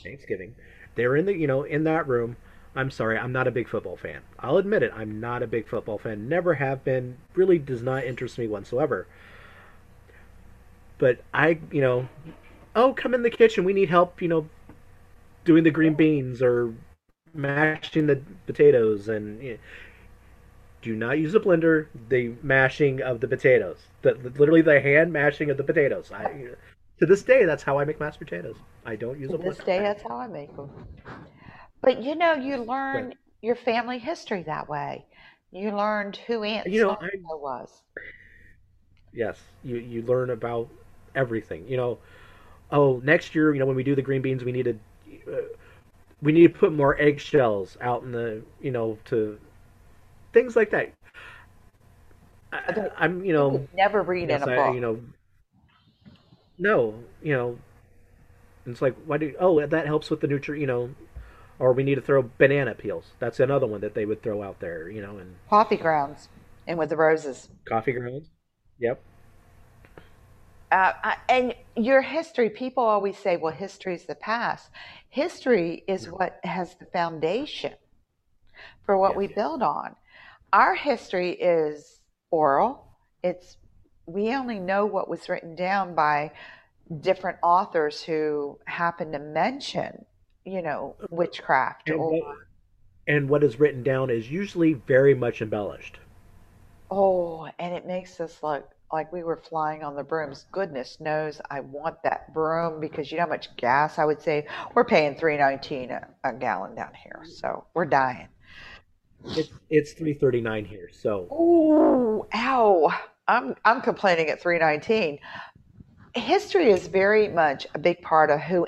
Speaker 2: Thanksgiving. They're in the you know in that room. I'm sorry, I'm not a big football fan. I'll admit it. I'm not a big football fan. Never have been. Really does not interest me whatsoever. But I, you know, oh, come in the kitchen. We need help. You know, doing the green beans or mashing the potatoes and you know, do not use a blender the mashing of the potatoes the, literally the hand mashing of the potatoes i to this day that's how i make mashed potatoes i don't use
Speaker 1: To
Speaker 2: a blender.
Speaker 1: To this day, that's how I make them. But you know, you
Speaker 2: but
Speaker 1: learn your family history that way. You learned who Aunt
Speaker 2: you know i
Speaker 1: was.
Speaker 2: yes you you learn about everything you know oh next year you know when we do the green beans we need to uh, we need to put more eggshells out in the you know to things like that I, i'm you
Speaker 1: you
Speaker 2: know
Speaker 1: would never read in
Speaker 2: yes
Speaker 1: a
Speaker 2: i you know no you know it's like why do oh that helps with the nutri you know or we need to throw banana peels that's another one that they would throw out there you know and
Speaker 1: Coffee grounds and with the roses.
Speaker 2: coffee grounds yep
Speaker 1: Uh, and your history, people always say, well, history is the past. History is what has the foundation for what
Speaker 2: yes
Speaker 1: we
Speaker 2: yes
Speaker 1: build on. Our history is oral. It's we only know what was written down by different authors who happen to mention, you know, uh, witchcraft
Speaker 2: and
Speaker 1: or
Speaker 2: what and what is written down is usually very much embellished.
Speaker 1: Oh, and it makes us look like we were flying on the brooms. Goodness knows I want that broom because you know how much gas I would save. We're paying three nineteen a, a gallon down here, so we're dying.
Speaker 2: It's it's three thirty nine here, so
Speaker 1: Oh, ow. I'm I'm complaining at 319. History is very much a big part of who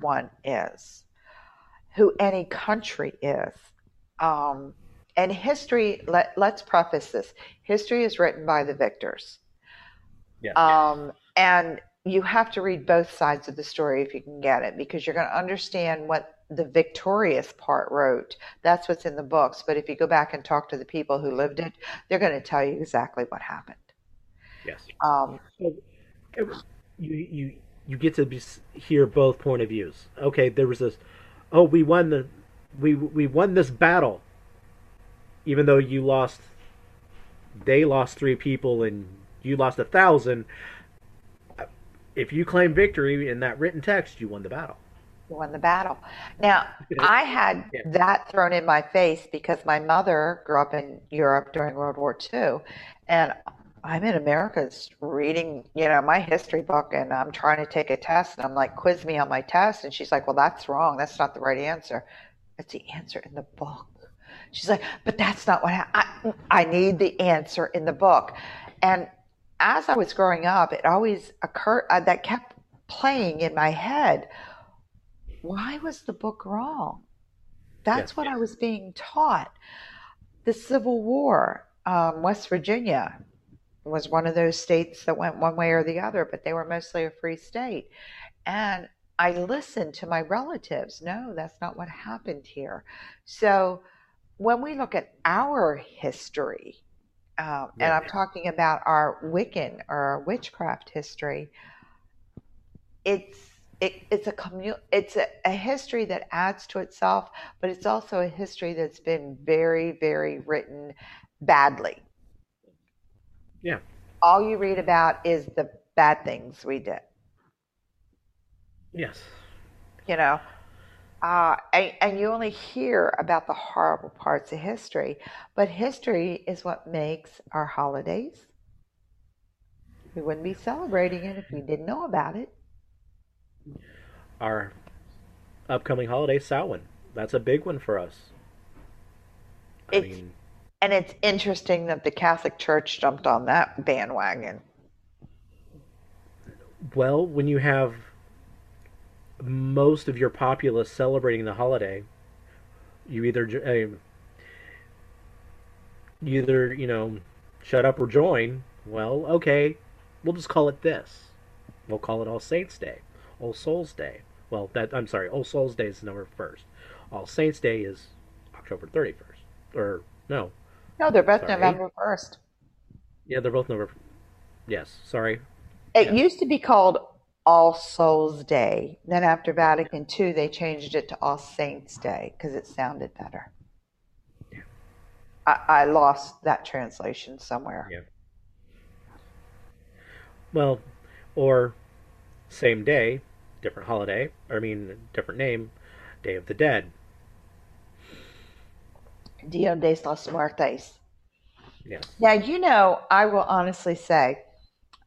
Speaker 1: anyone is, who any country is. Um, and history, let, let's preface this history is written by the victors.
Speaker 2: yes,
Speaker 1: Um, and you have to read both sides of the story if you can get it, because you're going to understand what the victorious part wrote. That's what's in the books. But if you go back and talk to the people who lived it, they're going to tell you exactly what happened.
Speaker 2: yes.
Speaker 1: Um,
Speaker 2: So it was- you you you get to be, hear both point of views. Okay, there was this. Oh, we won the we we won this battle, even though you lost. They lost three people and you lost a thousand. If you claim victory in that written text, you won the battle.
Speaker 1: you won the battle. Now, I had
Speaker 2: Yeah.
Speaker 1: that thrown in my face because my mother grew up in Europe during World War II, and I'm in America s- reading, you know, my history book, and I'm trying to take a test, and I'm like, quiz me on my test, and she's like, well, that's wrong. That's not the right answer. It's the answer in the book. She's like, but that's not what hap- I, I need the answer in the book. And as I was growing up, it always occurred uh, that kept playing in my head. Why was the book wrong? That's
Speaker 2: Yes.
Speaker 1: what I was being taught. The Civil War, um, West Virginia was one of those states that went one way or the other, but they were mostly a free state. And I listened to my relatives. No, that's not what happened here. So when we look at our history, um, and I'm talking about our Wiccan or our witchcraft history, it's it, it's a commu- it's a, a history that adds to itself, but it's also a history that's been very, very written badly.
Speaker 2: Yeah.
Speaker 1: All you read about is the bad things we did.
Speaker 2: Yes.
Speaker 1: you know uh, and, and you only hear about the horrible parts of history but history is what makes our holidays we wouldn't be celebrating it if we didn't know about it
Speaker 2: Our upcoming holiday, Samhain. That's a big one for us. I
Speaker 1: it's
Speaker 2: mean,
Speaker 1: and it's interesting that the catholic church jumped on that bandwagon
Speaker 2: well, when you have most of your populace celebrating the holiday, you either uh, either you know shut up or join. Well, okay, we'll just call it this. We'll call it All Saints Day, All Souls Day. Well, that I'm sorry, All Souls Day is November first. All Saints Day is October thirty first. Or no,
Speaker 1: no they're both
Speaker 2: sorry.
Speaker 1: november 1st
Speaker 2: Yeah, they're both November. Yes, sorry.
Speaker 1: it
Speaker 2: Yeah.
Speaker 1: used to be called all souls day then after vatican ii they changed it to all saints day because it sounded better I, I lost that translation somewhere
Speaker 2: Yeah. Well, or same day, different holiday. I mean, different name, Day of the Dead.
Speaker 1: Dia de los Muertos.
Speaker 2: Yes.
Speaker 1: Now, you know, I will honestly say,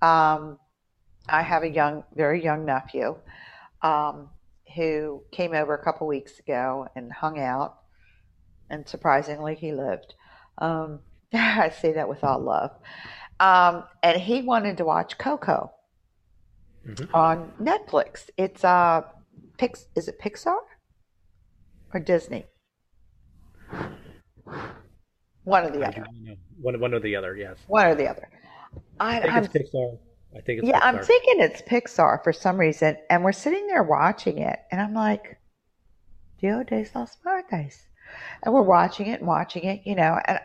Speaker 1: um, I have a young, very young nephew um, who came over a couple weeks ago and hung out, and surprisingly, he lived. Um, I say that with all love. Um, and he wanted to watch Coco
Speaker 2: hmm
Speaker 1: on Netflix. It's uh, Pix, is it Pixar or Disney? One or the
Speaker 2: I
Speaker 1: other.
Speaker 2: do not know. One, one or the other. Yes.
Speaker 1: One or the other. I,
Speaker 2: I think
Speaker 1: I'm
Speaker 2: it's Pixar. I think it's
Speaker 1: Yeah, I'm
Speaker 2: Pixar.
Speaker 1: thinking it's Pixar for some reason, and we're sitting there watching it, and I'm like, Dia de los Muertos. And we're watching it and watching it, you know, and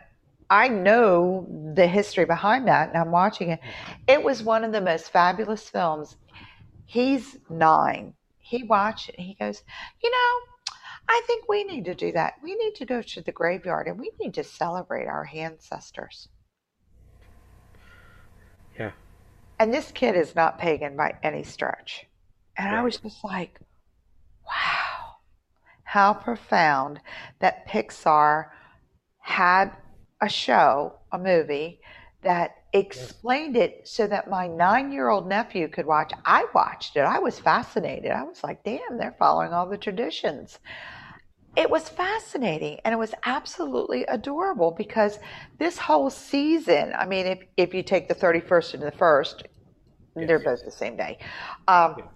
Speaker 1: I know the history behind that, and I'm watching it. It was one of the most fabulous films. He's nine. He watched it, and he goes, You know, I think we need to do that. We need to go to the graveyard, and we need to celebrate our ancestors.
Speaker 2: Yeah.
Speaker 1: And this kid is not pagan by any stretch. And I was just like, wow, how profound that Pixar had a show, a movie that explained it so that my nine year old nephew could watch. I watched it. I was fascinated. I was like, damn, they're following all the traditions. It was fascinating and it was absolutely adorable because this whole season, I mean, if, if you take the 31st and the 1st, yes. they're both the same day. Um, yes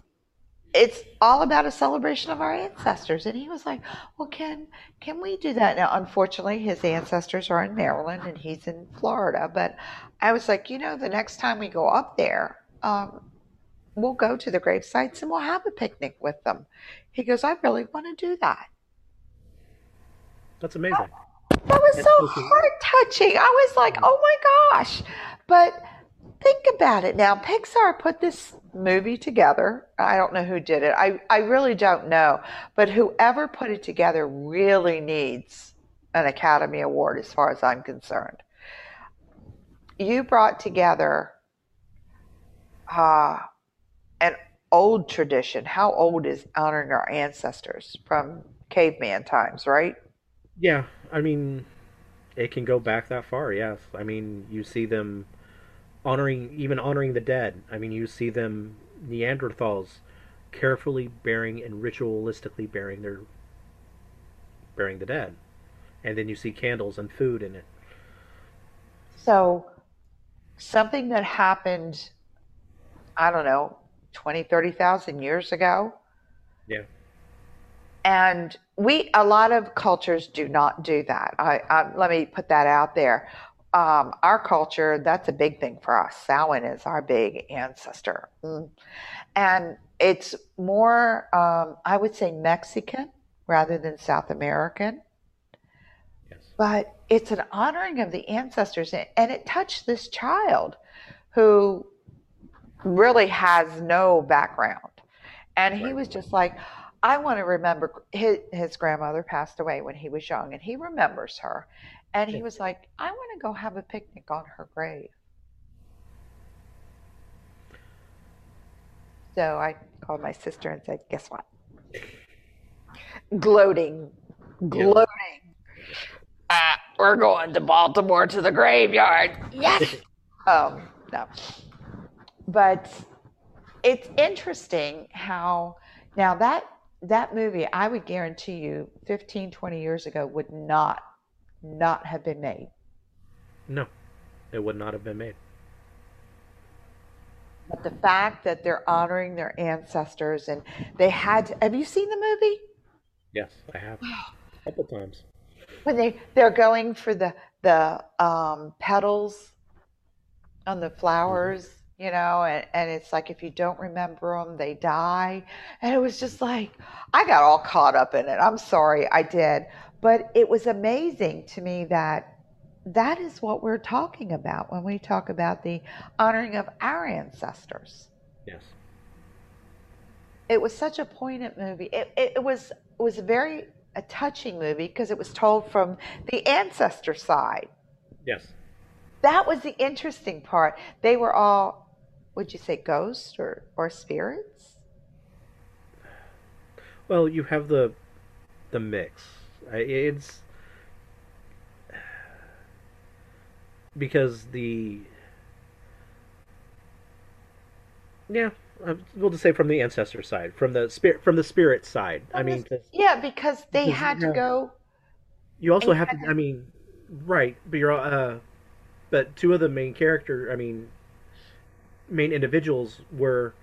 Speaker 1: it's all about a celebration of our ancestors. And he was like, Well, can can we do that? Now unfortunately his ancestors are in Maryland and he's in Florida. But I was like, you know, the next time we go up there, um, we'll go to the grave sites and we'll have a picnic with them. He goes, I really want to do that.
Speaker 2: That's amazing.
Speaker 1: That, that was That's so heart touching. I was like, oh my gosh. But think about it now. Pixar put this movie together. I don't know who did it. I, I really don't know. But whoever put it together really needs an Academy Award as far as I'm concerned. You brought together uh, an old tradition. How old is honoring our ancestors from caveman times, right?
Speaker 2: Yeah. I mean, it can go back that far, yes. I mean, you see them honoring even honoring the dead. I mean, you see them Neanderthals carefully burying and ritualistically burying their burying the dead, and then you see candles and food in it.
Speaker 1: So, something that happened, I don't know, 20, 30,000 years ago.
Speaker 2: Yeah.
Speaker 1: And we, a lot of cultures do not do that. I, I, let me put that out there um, our culture, that's a big thing for us. Samhain is our big ancestor. Mm. And it's more, um, I would say, Mexican rather than South American. Yes. But it's an honoring of the ancestors. And it touched this child who really has no background. And he was just like, I want to remember his, his grandmother passed away when he was young, and he remembers her. And he was like, I want to go have a picnic on her grave. So I called my sister and said, Guess what? Gloating, gloating. Uh, we're going to Baltimore to the graveyard. Yes. um, no. But it's interesting how now that that movie, I would guarantee you 15, 20 years ago would not not have been made.
Speaker 2: No, it would not have been made.
Speaker 1: But the fact that they're honoring their ancestors and they had to, have you seen the movie?
Speaker 2: Yes, I have. A couple times.
Speaker 1: When they they're going for the the um, petals on the flowers, mm-hmm. You know, and, and it's like if you don't remember them, they die. And it was just like I got all caught up in it. I'm sorry, I did. But it was amazing to me that that is what we're talking about when we talk about the honoring of our ancestors.
Speaker 2: Yes.
Speaker 1: It was such a poignant movie. It, it, it was it was a very a touching movie because it was told from the ancestor side.
Speaker 2: Yes.
Speaker 1: That was the interesting part. They were all, would you say, ghosts or, or spirits?
Speaker 2: Well, you have the the mix it's because the yeah, we'll just say from the ancestor side, from the spirit, from the spirit side. From I mean,
Speaker 1: the, yeah, because they because, had to yeah. go.
Speaker 2: You also have to. I mean, right, but you're uh, but two of the main character, I mean, main individuals were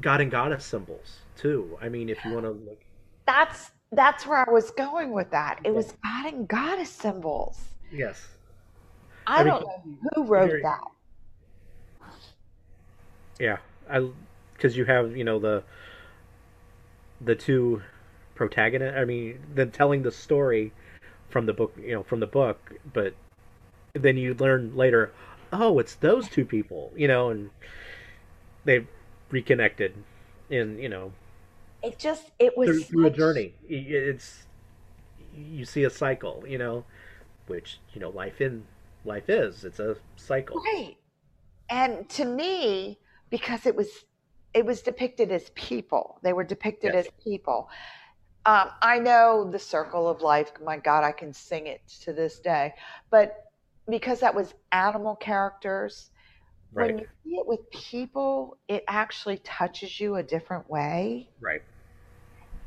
Speaker 2: god and goddess symbols too. I mean, if you want to look.
Speaker 1: That's that's where I was going with that. It was God and goddess symbols.
Speaker 2: Yes.
Speaker 1: I, I don't mean, know who wrote very, that.
Speaker 2: Yeah, I because you have you know the the two protagonists. I mean, then telling the story from the book, you know, from the book, but then you learn later, oh, it's those two people, you know, and they reconnected in you know
Speaker 1: it just it was
Speaker 2: through, through a journey. It's you see a cycle, you know, which you know life in life is. It's a cycle,
Speaker 1: right? And to me, because it was it was depicted as people, they were depicted yes. as people. Um, I know the circle of life. My God, I can sing it to this day. But because that was animal characters, when you see it with people, it actually touches you a different way.
Speaker 2: Right.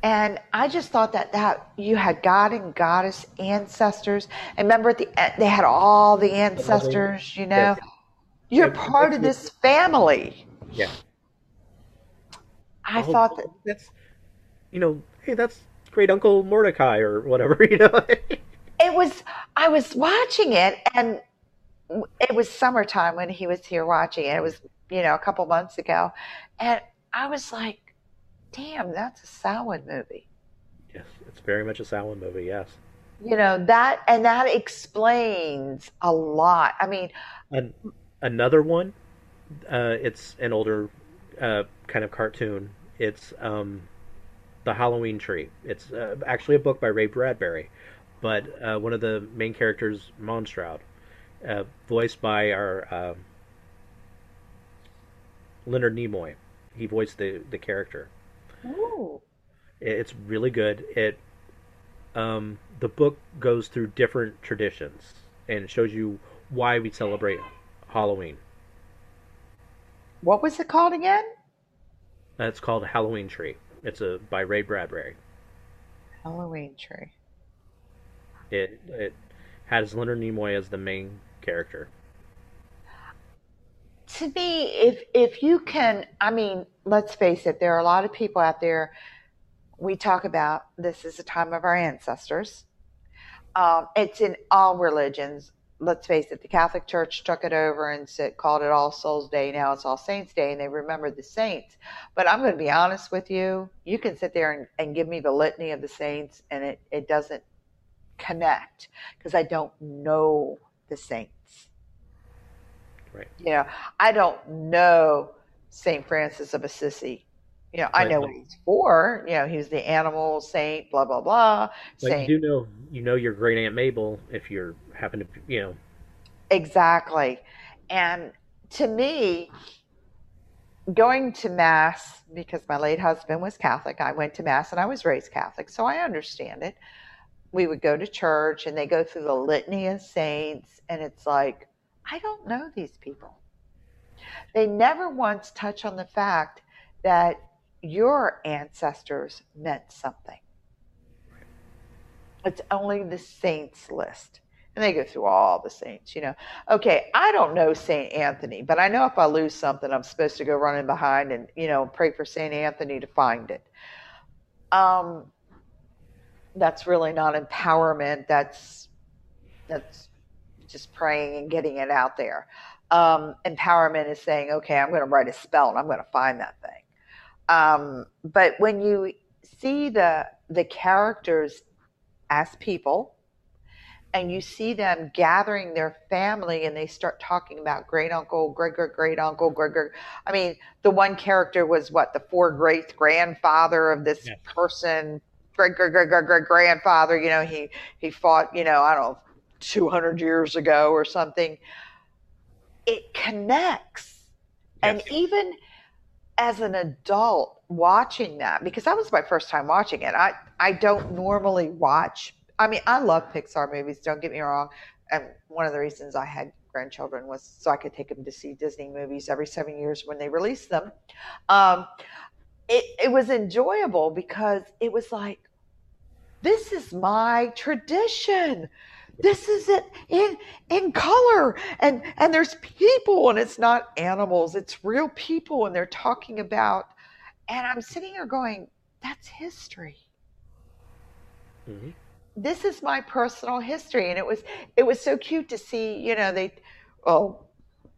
Speaker 1: And I just thought that that you had God and goddess ancestors. And remember, at the end, they had all the ancestors. You know,
Speaker 2: Yes.
Speaker 1: you're
Speaker 2: It-
Speaker 1: part of this family.
Speaker 2: Yeah.
Speaker 1: I
Speaker 2: Oh,
Speaker 1: thought that
Speaker 2: that's you know, hey, that's great Uncle Mordecai or whatever, you know.
Speaker 1: It was. I was watching it, and it was summertime when he was here watching it. It was you know a couple months ago, and I was like, "Damn, that's a Samhain movie."
Speaker 2: yes, it's very much a Samhain movie. Yes.
Speaker 1: You know that, and that explains a lot. I mean,
Speaker 2: An, another one, uh, it's an older uh, kind of cartoon. It's um, the Halloween Tree. It's uh, actually a book by Ray Bradbury, but uh, one of the main characters, Moundshroud, uh, voiced by our um Leonard Nimoy. He voiced the the character.
Speaker 1: ooh,
Speaker 2: It's really good. It um, the book goes through different traditions and shows you why we celebrate Halloween.
Speaker 1: what was it called again?
Speaker 2: Uh, It's called Halloween Tree. It's a by Ray Bradbury.
Speaker 1: Halloween tree.
Speaker 2: It it has Leonard Nimoy as the main character.
Speaker 1: To me, if if you can, I mean, let's face it, there are a lot of people out there. We talk about this is the time of our ancestors. Um, it's in all religions. Let's face it, the Catholic Church took it over and said, called it All Souls Day. Now it's All Saints Day, and they remember the saints. But I'm going to be honest with you. You can sit there and, and give me the litany of the saints, and it, it doesn't connect because I don't know the saints.
Speaker 2: Right.
Speaker 1: You know, I don't know St. Francis of Assisi. You know, I know what he's for. You know, he's the animal saint, blah, blah, blah.
Speaker 2: but
Speaker 1: Saint.
Speaker 2: you do know you know your great aunt Mabel if you're happen to you know
Speaker 1: Exactly. And to me, going to Mass, because my late husband was Catholic, I went to Mass and I was raised Catholic, so I understand it. We would go to church and they go through the litany of saints, and it's like, I don't know these people. They never once touch on the fact that your ancestors meant something. It's only the saints list. And they go through all the saints, you know. Okay, I don't know St. Anthony, but I know if I lose something, I'm supposed to go running behind and, you know, pray for St. Anthony to find it. Um, that's really not empowerment. That's that's just praying and getting it out there. Um, empowerment is saying, okay, I'm going to write a spell and I'm going to find that thing. Um, but when you see the the characters as people, and you see them gathering their family, and they start talking about great uncle, great great great uncle, great great. I mean, the one character was what the four great grandfather of this
Speaker 2: Yeah.
Speaker 1: person, great great great great great grandfather. You know, he he fought. You know, I don't know, two hundred years ago or something. It connects, and even as an adult watching that because that was my first time watching it i i don't normally watch i mean i love pixar movies don't get me wrong and one of the reasons i had grandchildren was so i could take them to see disney movies every seven years when they released them um it, it was enjoyable because it was like this is my tradition. This is it in in color. And and there's people and it's not animals it's real people and they're talking about and i'm sitting here going that's history.
Speaker 2: Hmm
Speaker 1: this is my personal history. And it was it was so cute to see you know they oh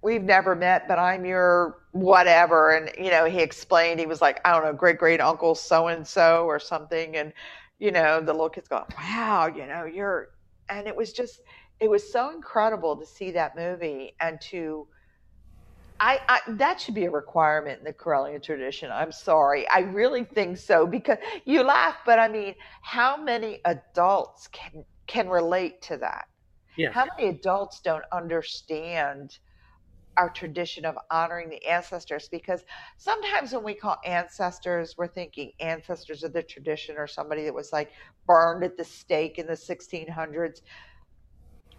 Speaker 1: we've never met but i'm your whatever and you know he explained he was like i don't know great great uncle so and so or something and you know the little kids going wow you know you're and it was just it was so incredible to see that movie and to I, I that should be a requirement in the Correllian tradition. I'm sorry. I really think so because you laugh, but I mean, how many adults can can relate to that?
Speaker 2: yes
Speaker 1: How many adults don't understand our tradition of honoring the ancestors because sometimes when we call ancestors, we're thinking ancestors of the tradition or somebody that was like burned at the stake in the 1600s.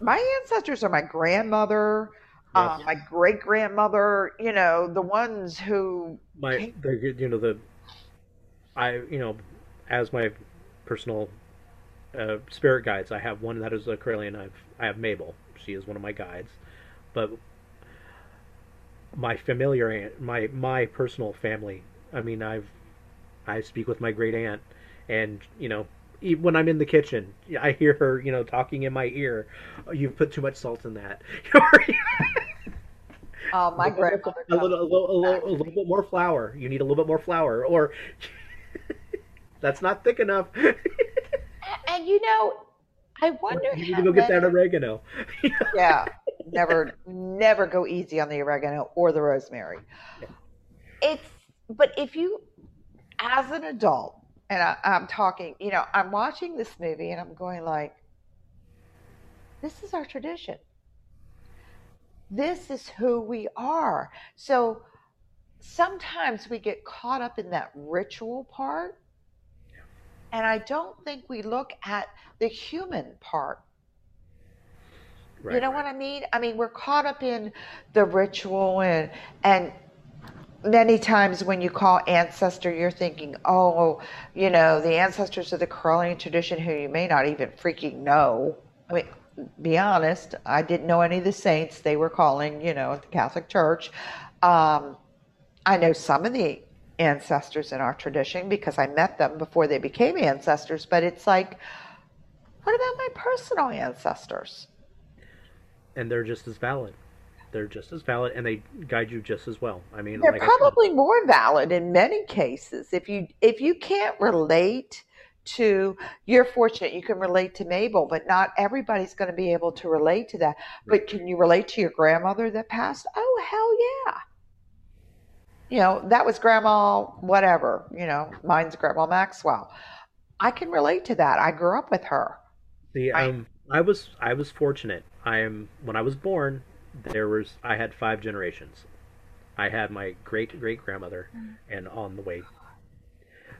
Speaker 1: My ancestors are my grandmother,
Speaker 2: Yes.
Speaker 1: uh, my great grandmother, you know, the ones who
Speaker 2: My,
Speaker 1: came.
Speaker 2: the, you know, the, I, you know, as my personal uh, spirit guides, I have one that is a Correllian. I've, I have Mabel. She is one of my guides. But my familiar aunt, my my personal family. I mean, I've I speak with my great aunt, and you know, when I'm in the kitchen, I hear her, you know, talking in my ear. "Oh, You've put too much salt in that.
Speaker 1: Oh,
Speaker 2: a
Speaker 1: my grandmother
Speaker 2: a little, a little, a little, a little bit more flour. You need a little bit more flour, or that's not thick enough.
Speaker 1: And you know, I wonder
Speaker 2: you need to go get that oregano.
Speaker 1: Yeah, never, never go easy on the oregano or the rosemary. It's, but if you, as an adult, and I, I'm talking, you know, I'm watching this movie and I'm going like, this is our tradition. This is who we are. So sometimes we get caught up in that ritual part, and I don't think we look at the human part. You know
Speaker 2: right.
Speaker 1: what I mean? I mean, we're caught up in the ritual and and many times when you call ancestor, you're thinking, oh, you know, the ancestors of the Correllian tradition who you may not even freaking know. I mean, be honest, I didn't know any of the saints they were calling, you know, at the Catholic Church. Um, I know some of the ancestors in our tradition because I met them before they became ancestors, but it's like, what about my personal ancestors?
Speaker 2: And they're just as valid. They're just as valid, and they guide you just as well. I mean,
Speaker 1: They're
Speaker 2: like
Speaker 1: probably more valid in many cases. If you if you can't relate to you're fortunate you can relate to Mabel, but not everybody's going to be able to relate to that. But can you relate to your grandmother that passed? Oh hell yeah. You know, that was grandma whatever, you know, mine's grandma Maxwell. I can relate to that. I grew up with her.
Speaker 2: See,
Speaker 1: Right.
Speaker 2: um, I was I was fortunate. I am when I was born, there was I had five generations. I had my great great grandmother, and on the way.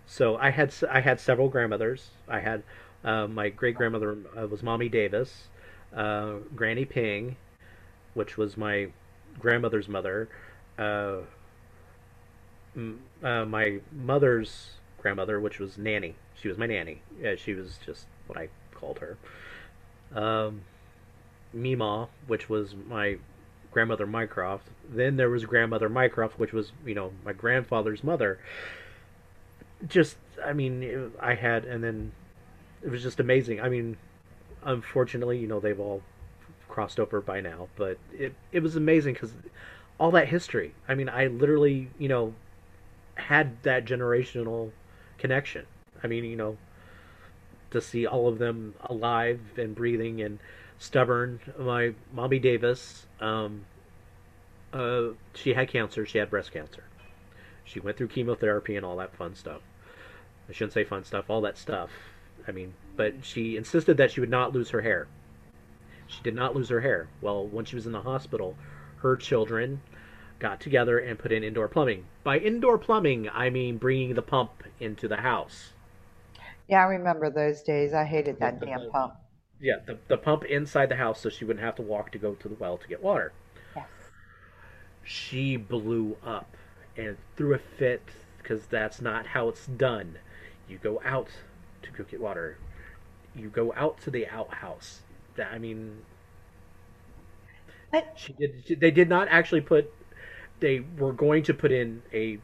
Speaker 2: So I had I had several grandmothers. I had uh, my great grandmother uh, was Mommy Davis, uh, Granny Ping, which was my grandmother's mother. Uh, uh, my mother's grandmother, which was Nanny. She was my nanny. Yeah, she was just what I called her. Um, Mima, which was my grandmother Mycroft. Then there was grandmother Mycroft, which was you know my grandfather's mother. Just, I mean, I had, and then it was just amazing. I mean, unfortunately, you know, they've all crossed over by now, but it it was amazing because all that history. I mean, I literally, you know, had that generational connection. I mean, you know, to see all of them alive and breathing and stubborn. My mommy Davis, um, uh, she had cancer. She had breast cancer. She went through chemotherapy and all that fun stuff. I shouldn't say fun stuff, all that stuff. I mean, but she insisted that she would not lose her hair. She did not lose her hair. Well, when she was in the hospital, her children got together and put in indoor plumbing. By indoor plumbing, I mean bringing the pump into the house.
Speaker 1: Yeah, I remember those days. I hated that
Speaker 2: the,
Speaker 1: damn
Speaker 2: the,
Speaker 1: pump.
Speaker 2: yeah, the, the pump inside the house so she wouldn't have to walk to go to the well to get water.
Speaker 1: Yes.
Speaker 2: She blew up and threw a fit because that's not how it's done. You go out to go get water. You go out to the outhouse. That I mean,
Speaker 1: But
Speaker 2: she did. She, they did not actually put. They were going to put in a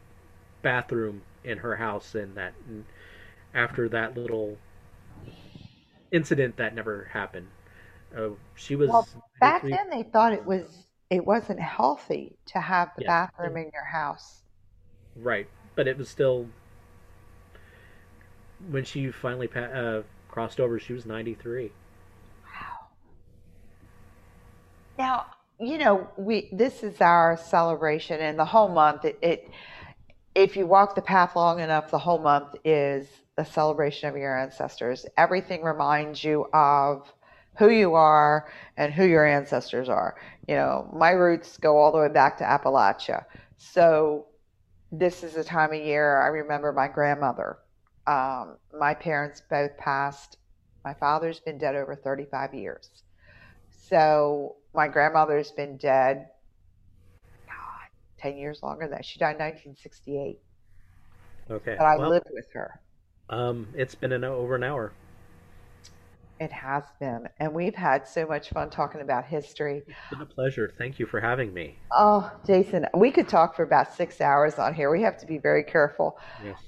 Speaker 2: bathroom in her house, and that and after that little incident, that never happened. Uh, she was
Speaker 1: well, back
Speaker 2: 93.
Speaker 1: then they thought it was it wasn't healthy to have the
Speaker 2: Yes,
Speaker 1: bathroom in your house.
Speaker 2: right, but it was still when she finally pa- uh, crossed over. She was ninety three.
Speaker 1: Wow. Now, you know, we this is our celebration and the whole month it, it if you walk the path long enough, the whole month is a celebration of your ancestors. Everything reminds you of who you are and who your ancestors are. You know, my roots go all the way back to Appalachia. So this is a time of year I remember my grandmother. Um, my parents both passed. My father's been dead over 35 years. So my grandmother's been dead God, 10 years longer than that. She died in 1968.
Speaker 2: Okay.
Speaker 1: But I
Speaker 2: Well,
Speaker 1: lived with her.
Speaker 2: um, it's been an over an hour.
Speaker 1: It has been. And we've had so much fun talking about history.
Speaker 2: It's been a pleasure. Thank you for having me.
Speaker 1: Oh, Jason, we could talk for about six hours on here. We have to be very careful.
Speaker 2: Yes.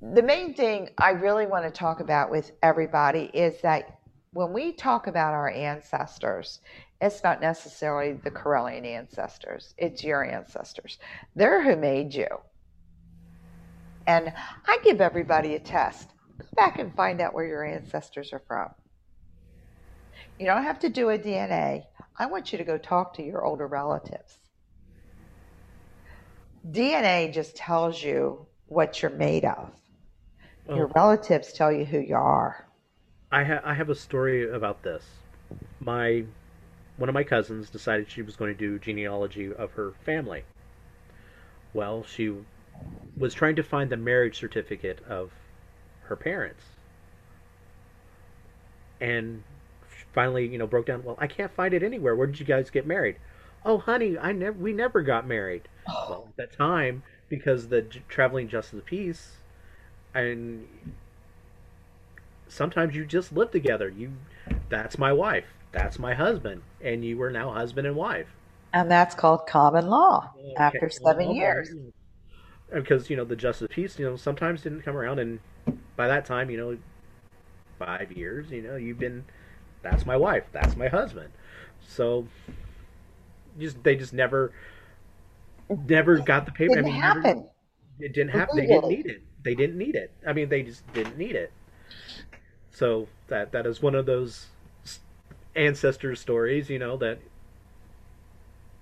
Speaker 1: The main thing I really want to talk about with everybody is that when we talk about our ancestors, it's not necessarily the Correllian ancestors, it's your ancestors. They're who made you. And I give everybody a test. Go back and find out where your ancestors are from. You don't have to do a DNA. I want you to go talk to your older relatives. DNA just tells you what you're made of. Your
Speaker 2: oh.
Speaker 1: relatives tell you who you are.
Speaker 2: I ha- I have a story about this. My one of my cousins decided she was going to do genealogy of her family. Well, she was trying to find the marriage certificate of her parents, and finally, you know, broke down. Well, I can't find it anywhere. Where did you guys get married? Oh, honey, I never we never got married. Oh. Well, at that time, because the traveling justice of the peace, and sometimes you just live together. You, that's my wife. That's my husband, and you are now husband and wife.
Speaker 1: And that's called common law
Speaker 2: Okay.
Speaker 1: after seven
Speaker 2: Well,
Speaker 1: years.
Speaker 2: Because you know the justice of peace, you know, sometimes didn't come around, and by that time, you know, five years, you know, you've been. That's my wife. That's my husband. So, just they just never, never got the paper. I
Speaker 1: Didn't
Speaker 2: mean, never,
Speaker 1: happen
Speaker 2: it didn't happen. They didn't need it. They didn't need it. I mean, they just didn't need it. So that that is one of those ancestor stories, you know, that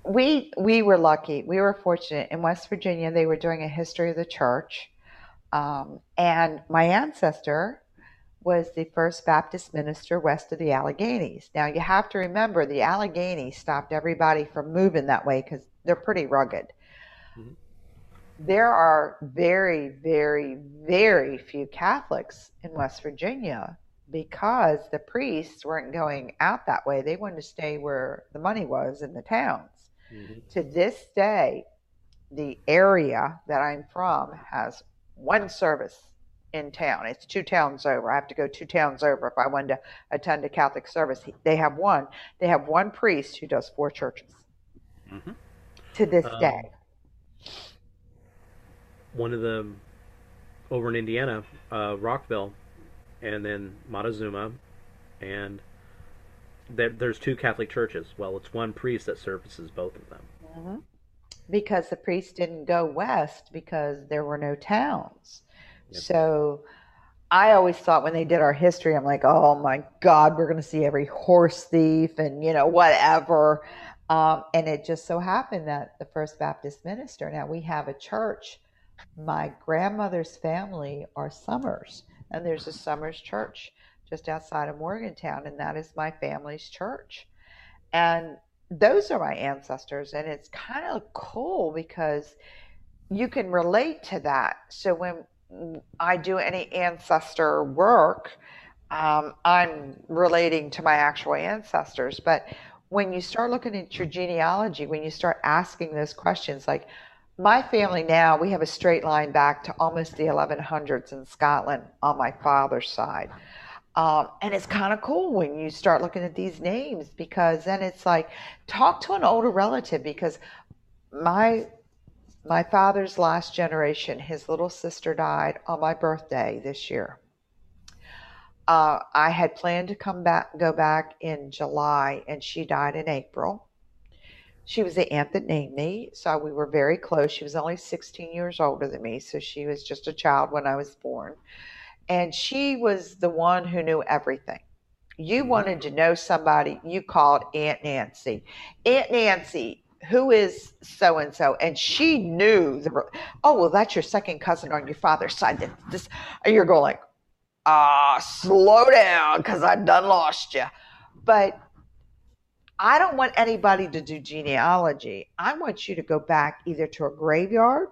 Speaker 1: We we were lucky. We were fortunate. In West Virginia, they were doing a history of the church, um, and my ancestor was the first Baptist minister west of the Alleghenies. Now you have to remember the Alleghenies stopped everybody from moving that way because they're pretty rugged.
Speaker 2: Mhm.
Speaker 1: There are very, very, very few Catholics in West Virginia because the priests weren't going out that way. They wanted to stay where the money was in the towns.
Speaker 2: Mhm.
Speaker 1: To this day, the area that I'm from has one service in town. It's two towns over. I have to go two towns over if I wanted to attend a Catholic service. They have one. They have one priest who does four churches
Speaker 2: Mhm.
Speaker 1: to this
Speaker 2: Um,
Speaker 1: day.
Speaker 2: one of the over in Indiana, uh, Rockville, and then Montezuma, and there, there's two Catholic churches. Well, it's one priest that services both of them.
Speaker 1: Mhm. Because the priest didn't go west because there were no towns.
Speaker 2: Yep.
Speaker 1: So I always thought when they did our history, I'm like, oh my God, we're going to see every horse thief and, you know, whatever. Um, and it just so happened that the First Baptist minister, now we have a church. My grandmother's family are Summers, and there's a Summers church just outside of Morgantown, and that is my family's church. And those are my ancestors, and it's kind of cool because you can relate to that. So when I do any ancestor work, um, I'm relating to my actual ancestors. But when you start looking at your genealogy, when you start asking those questions, like my family now, we have a straight line back to almost the 1100s in Scotland on my father's side. Um, and it's kind of cool when you start looking at these names because then it's like talk to an older relative because my my father's last generation, his little sister died on my birthday this year. Uh, I had planned to come back, go back in July, and she died in April. She was the aunt that named me, so we were very close. She was only 16 years older than me, so she was just a child when I was born. And she was the one who knew everything. You
Speaker 2: Mhm.
Speaker 1: wanted to know somebody, you called Aunt Nancy. Aunt Nancy, who is so and so? And she knew the. Oh well, that's your second cousin on your father's side. That this, you're going like, ah, slow down, because I done lost you. But I don't want anybody to do genealogy. I want you to go back either to a graveyard,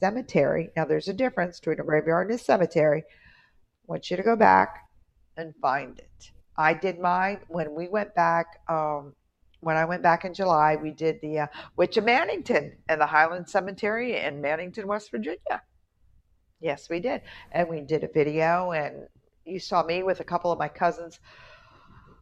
Speaker 1: cemetery. Now, there's a difference between a graveyard and a cemetery. I want you to go back and find it. I did mine when we went back. Um, when I went back in July, we did the uh, Witch of Mannington and the Highland Cemetery in Mannington, West Virginia. Yes, we did. And we did a video, and you saw me with a couple of my cousins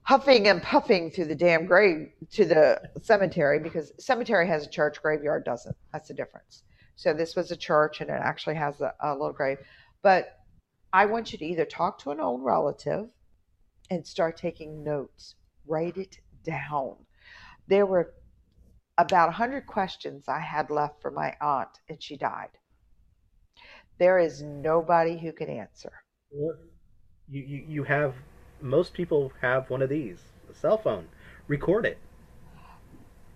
Speaker 1: huffing and puffing through the damn grave to the cemetery because cemetery has a church, graveyard doesn't. That's the difference. So this was a church, and it actually has a, a little grave. But I want you to either talk to an old relative and start taking notes, write it down. There were about 100 questions I had left for my aunt, and she died. There is nobody who can answer.
Speaker 2: You, you, you have, most people have one of these, a cell phone. Record it.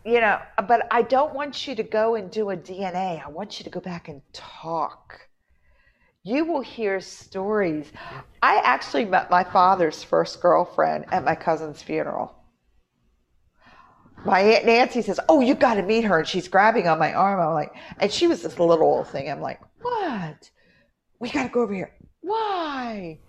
Speaker 1: You know, but I don't want you to go and do a DNA. I want you to go back and talk. You will hear stories. I actually met my father's first girlfriend at my cousin's funeral. My aunt Nancy says, "Oh, you got to meet her," and she's grabbing on my arm. I'm like, and she was this little old thing. I'm like, "What? We got to go over here. Why?"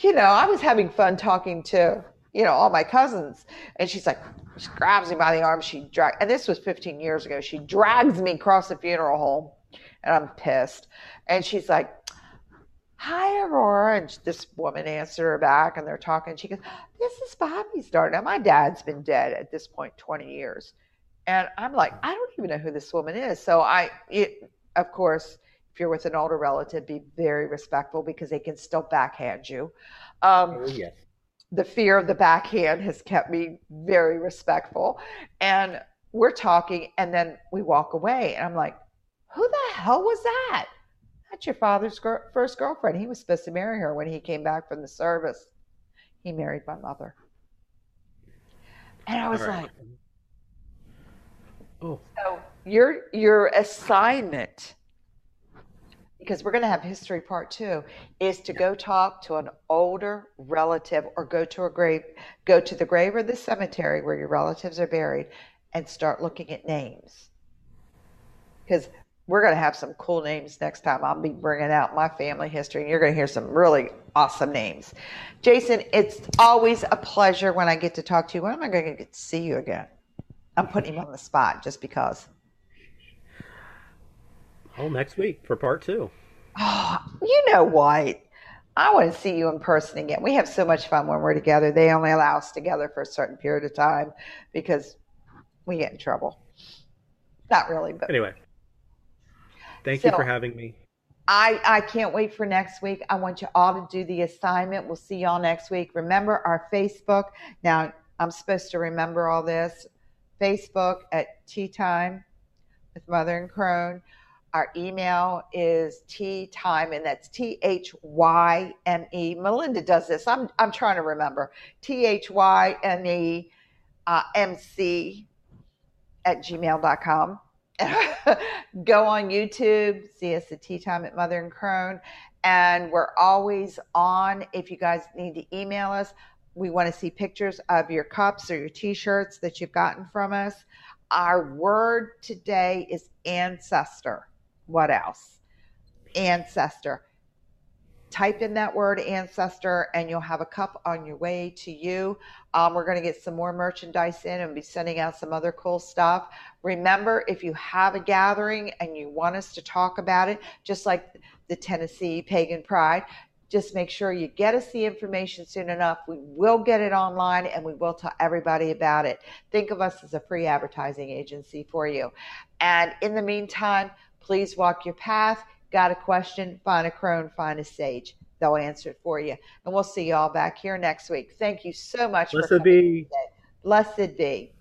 Speaker 1: You know, I was having fun talking to you know all my cousins, and she's like, she grabs me by the arm. She drag, and this was 15 years ago. She drags me across the funeral home, and I'm pissed. And she's like, hi, Aurora. And this woman answered her back and they're talking. She goes, this is Bobby's daughter. Now, my dad's been dead at this point 20 years. And I'm like, I don't even know who this woman is. So I, it, of course, if you're with an older relative, be very respectful because they can still backhand you. Um, oh, yes. The fear of the backhand has kept me very respectful. And we're talking, and then we walk away. And I'm like, who the hell was that? That's your father's gr- first girlfriend. He was supposed to marry her when he came back from the service. He married my mother. And I was right. like, Oh. So your your assignment, because we're going to have history part two, is to go talk to an older relative or go to a grave, go to the grave or the cemetery where your relatives are buried, and start looking at names. Because we're going to have some cool names next time. I'll be bringing out my family history, and you're going to hear some really awesome names. Jason, it's always a pleasure when I get to talk to you. When am I going to get to see you again? I'm putting him on the spot just because.
Speaker 2: Oh, next week for part two.
Speaker 1: Oh, you know what? I want to see you in person again. We have so much fun when we're together. They only allow us together for a certain period of time because we get in trouble. Not really, but
Speaker 2: anyway. Thank so, you for having me.
Speaker 1: I, I can't wait for next week. I want you all to do the assignment. We'll see y'all next week. Remember our Facebook. Now, I'm supposed to remember all this. Facebook at Tea Thyme with Mother and Crone. Our email is tea thyme, and that's T H Y M E. Melinda does this. I'm, I'm trying to remember. T H Y M E uh, M C at gmail.com. go on YouTube, see us at Tea Thyme at Mother and Crone. And we're always on. If you guys need to email us, we want to see pictures of your cups or your t shirts that you've gotten from us. Our word today is ancestor. What else? Ancestor. Type in that word ancestor and you'll have a cup on your way to you. Um, we're going to get some more merchandise in and be sending out some other cool stuff. Remember, if you have a gathering and you want us to talk about it, just like the Tennessee Pagan Pride, just make sure you get us the information soon enough. We will get it online and we will tell everybody about it. Think of us as a free advertising agency for you. And in the meantime, Please walk your path. Got a question? Find a crone, find a sage. They'll answer it for you. And we'll see you all back here next week. Thank you so much.
Speaker 2: Blessed be. Today.
Speaker 1: Blessed be.